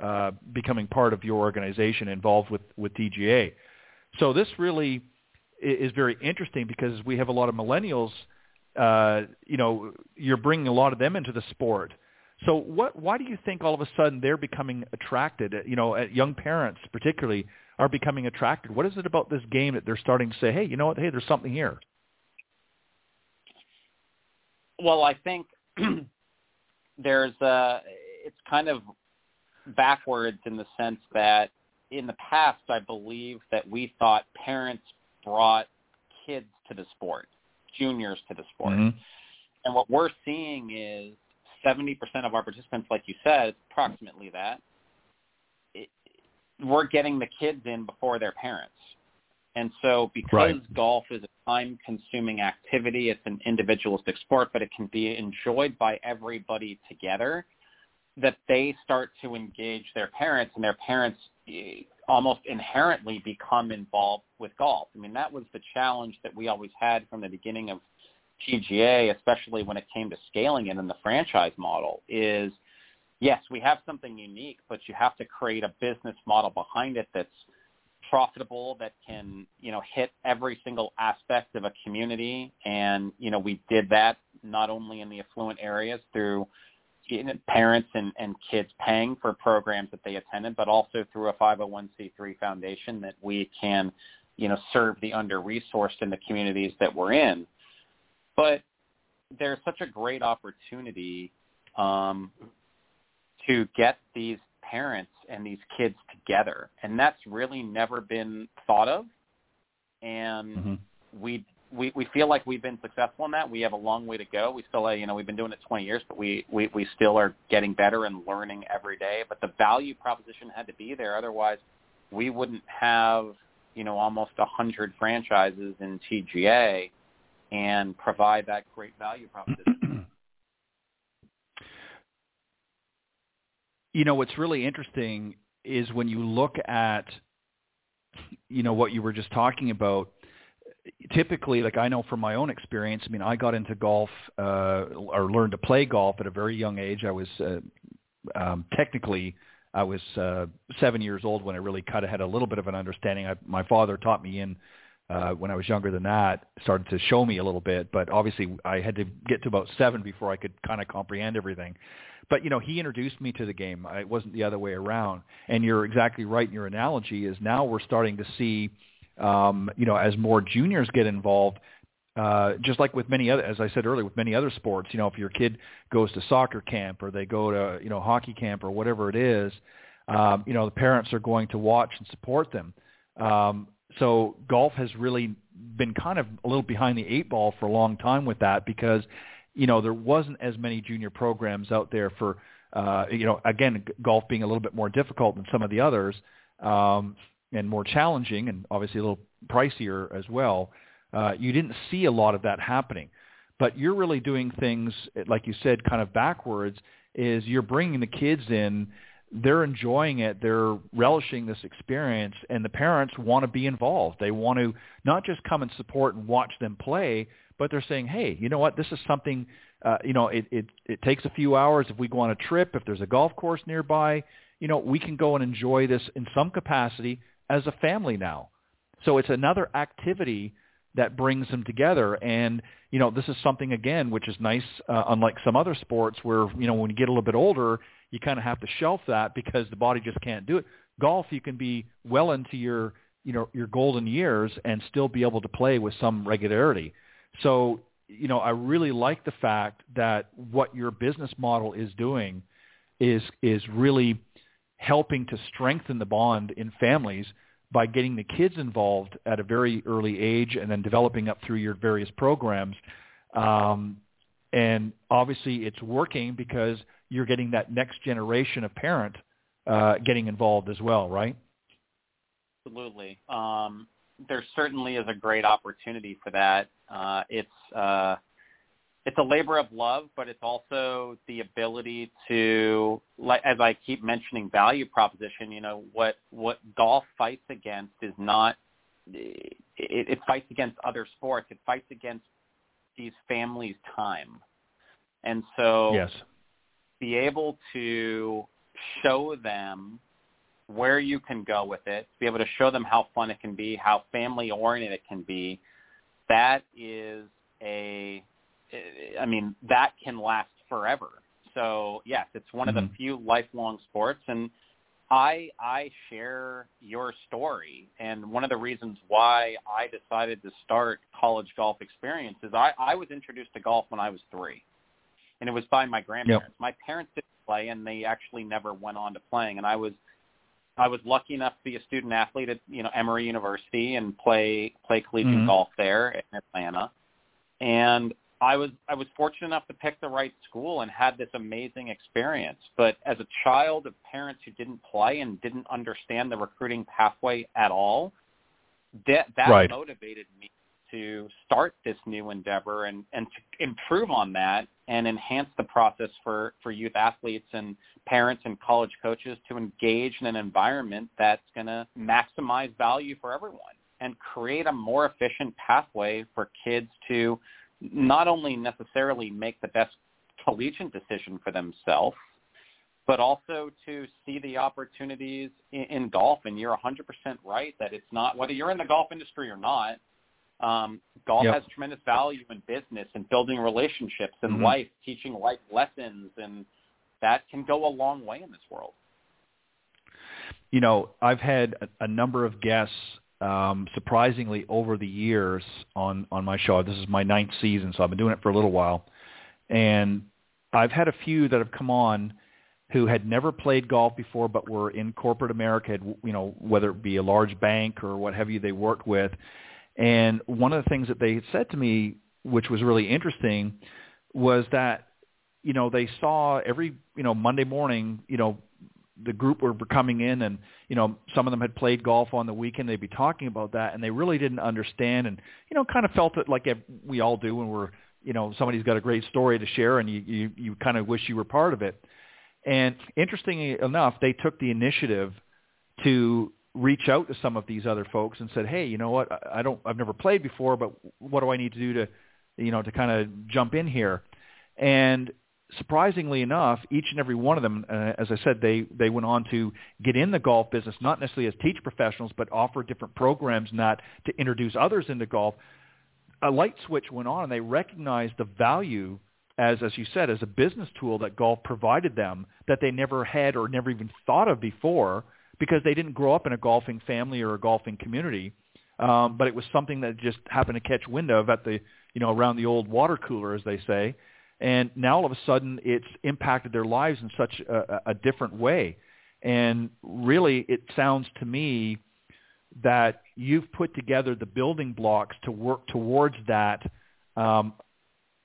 uh, becoming part of your organization involved with, with TGA. So this really is very interesting because we have a lot of millennials. Uh, you know, you're bringing a lot of them into the sport. So what? Why do you think all of a sudden they're becoming attracted? You know, young parents particularly are becoming attracted. What is it about this game that they're starting to say, hey, you know what? Hey, there's something here. Well, I think there's a. It's kind of backwards in the sense that in the past, I believe that we thought parents brought kids to the sport, juniors to the sport. Mm-hmm. And what we're seeing is 70% of our participants, like you said, approximately that, it, we're getting the kids in before their parents. And so because right. golf is a time-consuming activity, it's an individualistic sport, but it can be enjoyed by everybody together, that they start to engage their parents, and their parents eh, almost inherently become involved with golf. I mean, that was the challenge that we always had from the beginning of TGA, especially when it came to scaling it in the franchise model, is yes, we have something unique, but you have to create a business model behind it that's profitable, that can, you know, hit every single aspect of a community. And, you know, we did that not only in the affluent areas through parents and, and kids paying for programs that they attended, but also through a 501c3 foundation that we can, you know, serve the under-resourced in the communities that we're in. But there's such a great opportunity um, to get these parents and these kids together, and that's really never been thought of. And mm-hmm. we we we feel like we've been successful in that. We have a long way to go. We still, you know, we've been doing it 20 years, but we we we still are getting better and learning every day. But the value proposition had to be there, otherwise, we wouldn't have you know almost a hundred franchises in TGA and provide that great value proposition. you know what's really interesting is when you look at you know what you were just talking about typically, like I know from my own experience, I mean, I got into golf uh, or learned to play golf at a very young age. I was uh, um, technically I was uh, seven years old when I really kind of had a little bit of an understanding. I, my father taught me in uh, when I was younger than that, started to show me a little bit, but obviously I had to get to about seven before I could kind of comprehend everything. But you know, he introduced me to the game. It wasn't the other way around. And you're exactly right in your analogy. Is now we're starting to see um, you know, as more juniors get involved, uh, just like with many other, as I said earlier, with many other sports, you know, if your kid goes to soccer camp or they go to, you know, hockey camp or whatever it is, um, you know, the parents are going to watch and support them. Um, so golf has really been kind of a little behind the eight ball for a long time with that because, you know, there wasn't as many junior programs out there for, uh, you know, again, golf being a little bit more difficult than some of the others. Um, and more challenging and obviously a little pricier as well, uh, you didn't see a lot of that happening. But you're really doing things, like you said, kind of backwards, is you're bringing the kids in, they're enjoying it, they're relishing this experience, and the parents want to be involved. They want to not just come and support and watch them play, but they're saying, hey, you know what, this is something, uh, you know, it, it, it takes a few hours if we go on a trip, if there's a golf course nearby, you know, we can go and enjoy this in some capacity as a family now. So it's another activity that brings them together. And, you know, this is something, again, which is nice, uh, unlike some other sports where, you know, when you get a little bit older, you kind of have to shelf that because the body just can't do it. Golf, you can be well into your, you know, your golden years and still be able to play with some regularity. So, you know, I really like the fact that what your business model is doing is is really helping to strengthen the bond in families by getting the kids involved at a very early age and then developing up through your various programs. Um, and obviously it's working because you're getting that next generation of parent uh, getting involved as well, right? Absolutely. Um, there certainly is a great opportunity for that. Uh, it's uh, it's a labor of love, but it's also the ability to, as I keep mentioning, value proposition. You know, what what golf fights against is not. It, it fights against other sports. It fights against these families' time. And so yes. Be able to show them where you can go with it, be able to show them how fun it can be, how family oriented it can be, that is a, I mean, that can last forever. So yes, it's one mm-hmm. of the few lifelong sports, and I I share your story, and one of the reasons why I decided to start college golf experience is I I was introduced to golf when I was three, and it was by my grandparents. Yep. My parents didn't play, and they actually never went on to playing, and I was I was lucky enough to be a student athlete at you know Emory University and play play collegiate Mhm. golf there in Atlanta, and I was I was fortunate enough to pick the right school and had this amazing experience. But as a child of parents who didn't play and didn't understand the recruiting pathway at all, that that Right. motivated me to start this new endeavor and and to improve on that and enhance the process for for youth athletes and parents and college coaches to engage in an environment that's going to maximize value for everyone and create a more efficient pathway for kids to not only necessarily make the best collegiate decision for themselves, but also to see the opportunities in, in golf. And you're 100% right that it's not, whether you're in the golf industry or not, um, golf Yep. has tremendous value in business and building relationships and Mhm. life, teaching life lessons, and that can go a long way in this world. you know, I've had a, a number of guests, um, surprisingly over the years on on my show. This is my ninth season, so I've been doing it for a little while, and I've had a few that have come on who had never played golf before, but were in corporate America. You know, whether it be a large bank or what have you, they worked with. And one of the things that they said to me, which was really interesting, was that you know they saw every you know Monday morning, you know the group were coming in and you know some of them had played golf on the weekend. They'd be talking about that and they really didn't understand and you know kind of felt it like we all do when we're you know somebody's got a great story to share and you you, you kind of wish you were part of it. And interestingly enough they took the initiative to reach out to some of these other folks and said hey you know what? I- don't i've never played before but what do i need to do to you know to kind of jump in here? And surprisingly enough, each and every one of them, uh, as I said, they they went on to get in the golf business, not necessarily as teach professionals, but offer different programs, not to introduce others into golf. A light switch went on, and they recognized the value as, as you said, as a business tool that golf provided them that they never had or never even thought of before because they didn't grow up in a golfing family or a golfing community. Um, but it was something that just happened to catch wind of at the, you know, around the old water cooler, as they say and now all of a sudden it's impacted their lives in such a, a different way. And really, it sounds to me that you've put together the building blocks to work towards that um,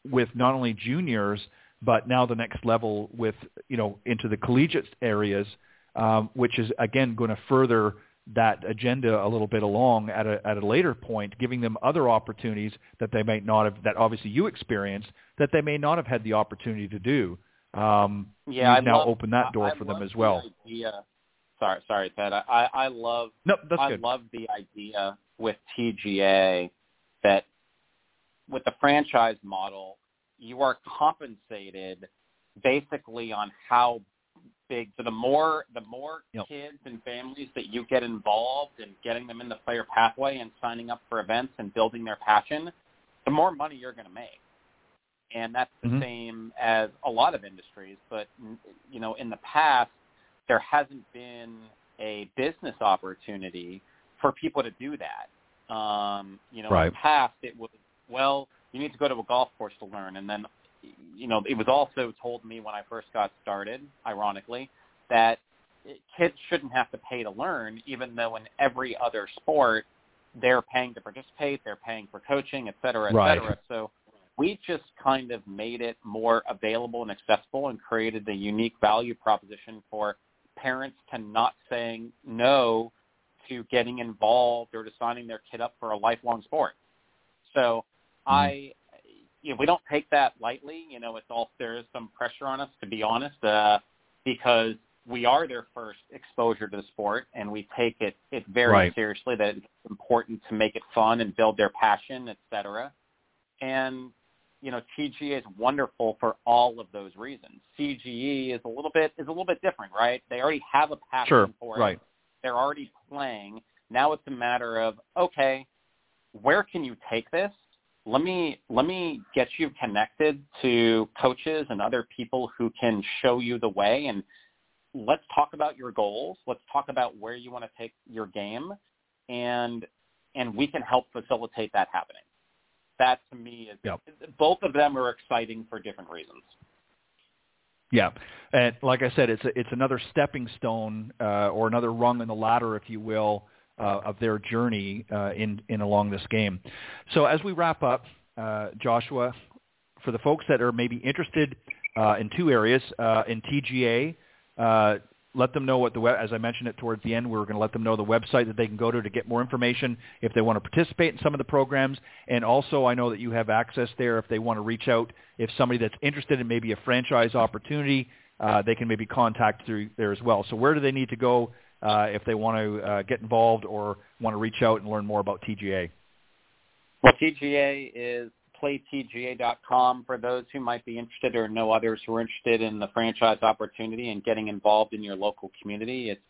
with not only juniors but now the next level with you know into the collegiate areas, um, which is again going to further that agenda a little bit along at a at a later point, giving them other opportunities that they might not have that obviously you experienced that they may not have had the opportunity to do. Um, Yeah, I now love, opened that door I, I for them as well. The idea, sorry, sorry, Ted. I, I I love No, that's I good. love the idea with TGA that with the franchise model, you are compensated basically on how big. So the more the more Yep. kids and families that you get involved in getting them in the player pathway and signing up for events and building their passion, the more money you're going to make. And that's the Mhm. same as a lot of industries. But you know, in the past, there hasn't been a business opportunity for people to do that. Um, you know, in the past, it was well, you need to go to a golf course to learn, and then you know, it was also told me when I first got started, ironically, that kids shouldn't have to pay to learn, even though in every other sport they're paying to participate, they're paying for coaching, et cetera, et Right. cetera. So we just kind of made it more available and accessible and created a unique value proposition for parents to not saying no to getting involved or to signing their kid up for a lifelong sport. So hmm. I you know, we don't take that lightly. You know, it's all there is some pressure on us to be honest, uh, because we are their first exposure to the sport, and we take it it very Right. seriously. That it's important to make it fun and build their passion, et cetera. And you know, TGA is wonderful for all of those reasons. CGE is a little bit is a little bit different, right? They already have a passion sure, for right. They're already playing. Now it's a matter of okay, where can you take this? Let me let me get you connected to coaches and other people who can show you the way and let's talk about your goals. Let's talk about where you want to take your game and and we can help facilitate that happening that to me is yep. both of them are exciting for different reasons. Yeah, and like I said, it's a, it's another stepping stone uh, or another rung in the ladder, if you will, uh, of their journey uh, in in along this game. So as we wrap up, uh, Joshua, for the folks that are maybe interested uh, in two areas uh, in TGA, let them know what the web, as I mentioned it towards the end, we are going to let them know the website that they can go to to get more information if they want to participate in some of the programs. And also, I know that you have access there if they want to reach out. If somebody that's interested in maybe a franchise opportunity, uh, they can maybe contact through there as well. So where do they need to go uh, if they want to uh, get involved or want to reach out and learn more about TGA? Well, TGA is playtga.com for those who might be interested or know others who are interested in the franchise opportunity and getting involved in your local community. It's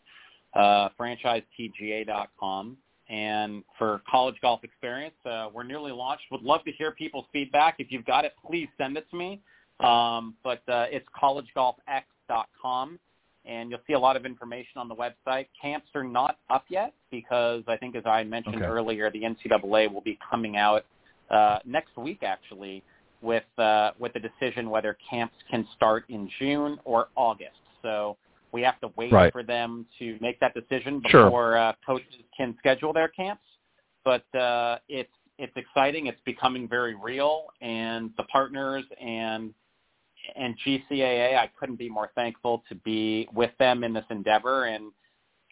uh, franchisetga.com. And for college golf experience, uh, we're nearly launched. Would love to hear people's feedback. If you've got it, please send it to me. Um, but uh, it's collegegolfx.com, and you'll see a lot of information on the website. Camps are not up yet because I think, as I mentioned okay. earlier, the NCAA will be coming out uh, next week actually with uh, with the decision whether camps can start in June or August. So we have to wait right. for them to make that decision before sure. uh, coaches can schedule their camps. But uh, it's it's exciting. It's becoming very real, and the partners and and GCAA, I couldn't be more thankful to be with them in this endeavor, and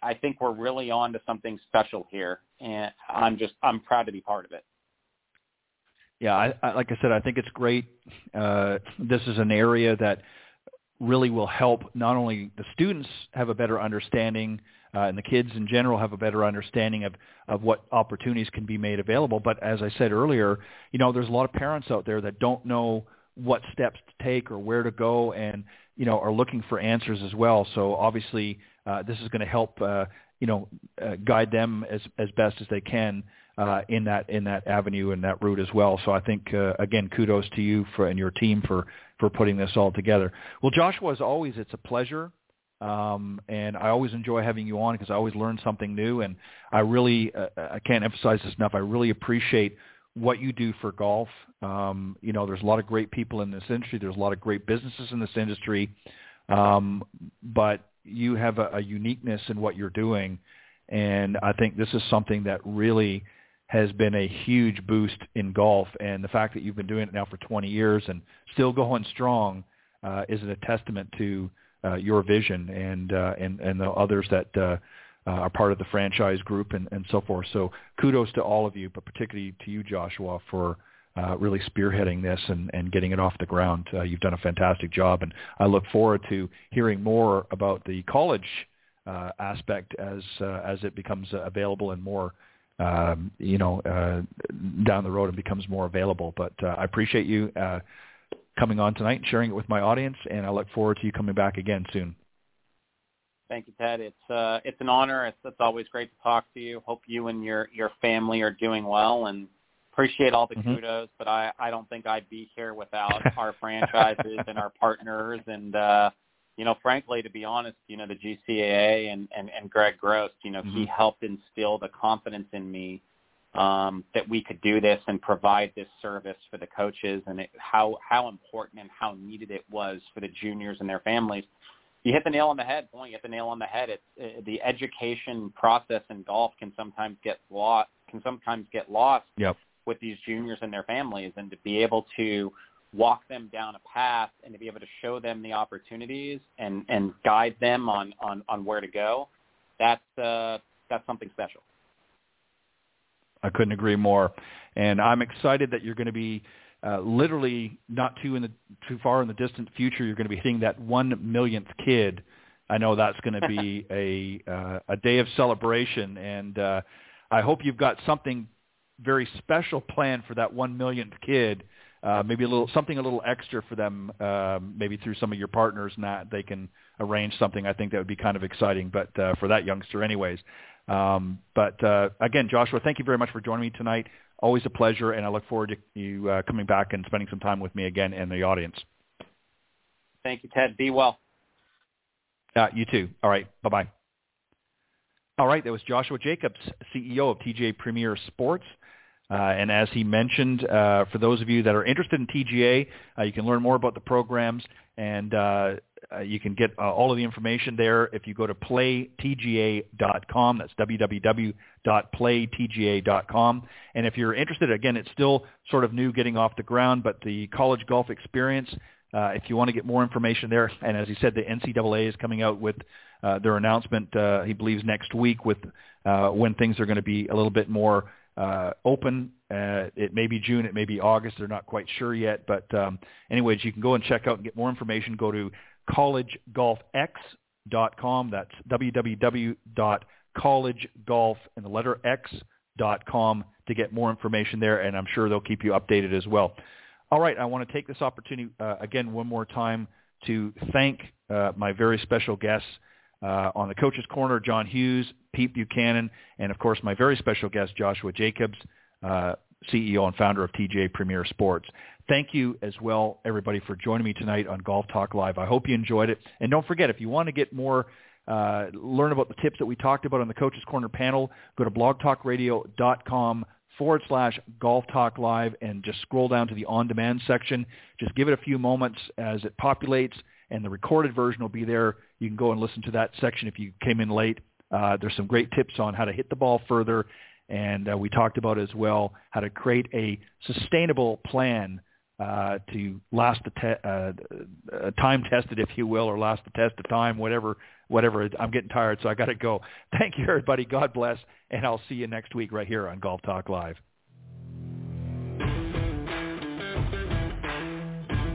I think we're really on to something special here, and I'm just I'm proud to be part of it yeah, I, I, like I said, I think it's great. Uh, this is an area that really will help not only the students have a better understanding uh, and the kids in general have a better understanding of, of what opportunities can be made available. But as I said earlier, you know, there's a lot of parents out there that don't know what steps to take or where to go and, you know, are looking for answers as well. So obviously uh, this is going to help, uh, you know, uh, guide them as, as best as they can uh, in that in that avenue and that route as well. So I think uh, again, kudos to you for and your team for for putting this all together. Well, Joshua, as always, it's a pleasure. Um, and I always enjoy having you on because I always learn something new, and I really uh, I can't emphasize this enough. I really appreciate what you do for golf. Um, you know, there's a lot of great people in this industry. There's a lot of great businesses in this industry, um, but you have a, a uniqueness in what you're doing, and I think this is something that really has been a huge boost in golf. And the fact that you've been doing it now for 20 years and still going strong uh, is a testament to uh, your vision and uh, and and the others that uh, are part of the franchise group and, and so forth. So kudos to all of you, but particularly to you, Joshua, for uh, really spearheading this and, and getting it off the ground. Uh, you've done a fantastic job, and I look forward to hearing more about the college uh, aspect as uh, as it becomes available and more um, you know, uh, down the road and becomes more available. But uh, I appreciate you uh, coming on tonight and sharing it with my audience, and I look forward to you coming back again soon. Thank you, Ted. It's uh, it's an honor. It's, it's always great to talk to you. Hope you and your your family are doing well, and appreciate all the mm-hmm. kudos. But I I don't think I'd be here without our franchises and our partners and. uh you know, frankly, to be honest, you know, the GCAA and, and, and Gregg Grost, you know, mm-hmm. he helped instill the confidence in me um, that we could do this and provide this service for the coaches and it, how, how important and how needed it was for the juniors and their families. You hit the nail on the head. Boy, you hit the nail on the head. It's uh, the education process in golf can sometimes get lost. Can sometimes get lost yep. with these juniors and their families, and to be able to walk them down a path and to be able to show them the opportunities and, and guide them on, on, on where to go, that's, uh, that's something special. I couldn't agree more. And I'm excited that you're going to be uh, literally not too in the too far in the distant future. You're going to be hitting that one millionth kid. I know that's going to be a uh, a day of celebration, and uh, I hope you've got something very special planned for that one millionth kid uh, maybe a little something a little extra for them, uh, maybe through some of your partners, and that they can arrange something. I think that would be kind of exciting, but uh, for that youngster, anyways. Um, but uh, again, Joshua, thank you very much for joining me tonight. Always a pleasure, and I look forward to you uh, coming back and spending some time with me again in the audience. Thank you, Ted. Be well. Uh, you too. All right. Bye-bye. All right. That was Joshua Jacobs, CEO of TGA Premier Sports. Uh, and as he mentioned, uh, for those of you that are interested in TGA, uh, you can learn more about the programs and uh, you can get uh, all of the information there if you go to playtga.com. That's www.playtga.com. And if you're interested, again, it's still sort of new getting off the ground, but the college golf experience, uh, if you want to get more information there, and as he said, the NCAA is coming out with uh, their announcement, uh, he believes next week with uh, when things are going to be a little bit more uh, open. Uh, it may be June, it may be August. They're not quite sure yet. But um, anyways, you can go and check out and get more information. Go to collegegolfx.com. That's www.collegegolf and the letter x.com to get more information there, and I'm sure they'll keep you updated as well. All right, I want to take this opportunity uh, again one more time to thank uh, my very special guests uh, on the Coaches Corner, John Hughes, Pete Buchanan, and of course my very special guest, Joshua Jacobs, uh, CEO and founder of TGA Premier Sports. Thank you as well, everybody, for joining me tonight on Golf Talk Live. I hope you enjoyed it. And don't forget, if you want to get more, uh, learn about the tips that we talked about on the Coaches Corner panel, go to blogtalkradio.com forward slash Golf Talk Live and just scroll down to the on-demand section. Just give it a few moments as it populates, and the recorded version will be there. You can go and listen to that section if you came in late. Uh, there's some great tips on how to hit the ball further, and uh, we talked about as well how to create a sustainable plan uh, to last the te- uh, uh, time tested, if you will, or last the test of time, whatever, whatever. I'm getting tired, so I got to go. Thank you, everybody. God bless, and I'll see you next week right here on Golf Talk Live.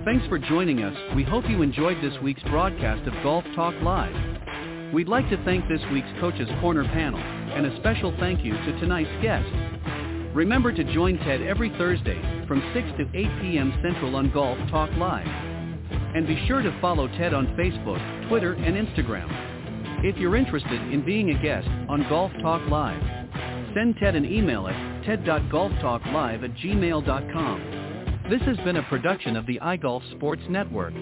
Thanks for joining us. We hope you enjoyed this week's broadcast of Golf Talk Live. We'd like to thank this week's Coaches Corner panel, and a special thank you to tonight's guest. Remember to join Ted every Thursday from 6 to 8 p.m. Central on Golf Talk Live. And be sure to follow Ted on Facebook, Twitter, and Instagram. If you're interested in being a guest on Golf Talk Live, send Ted an email at ted.golftalklive at gmail.com. This has been a production of the iGolf Sports Network.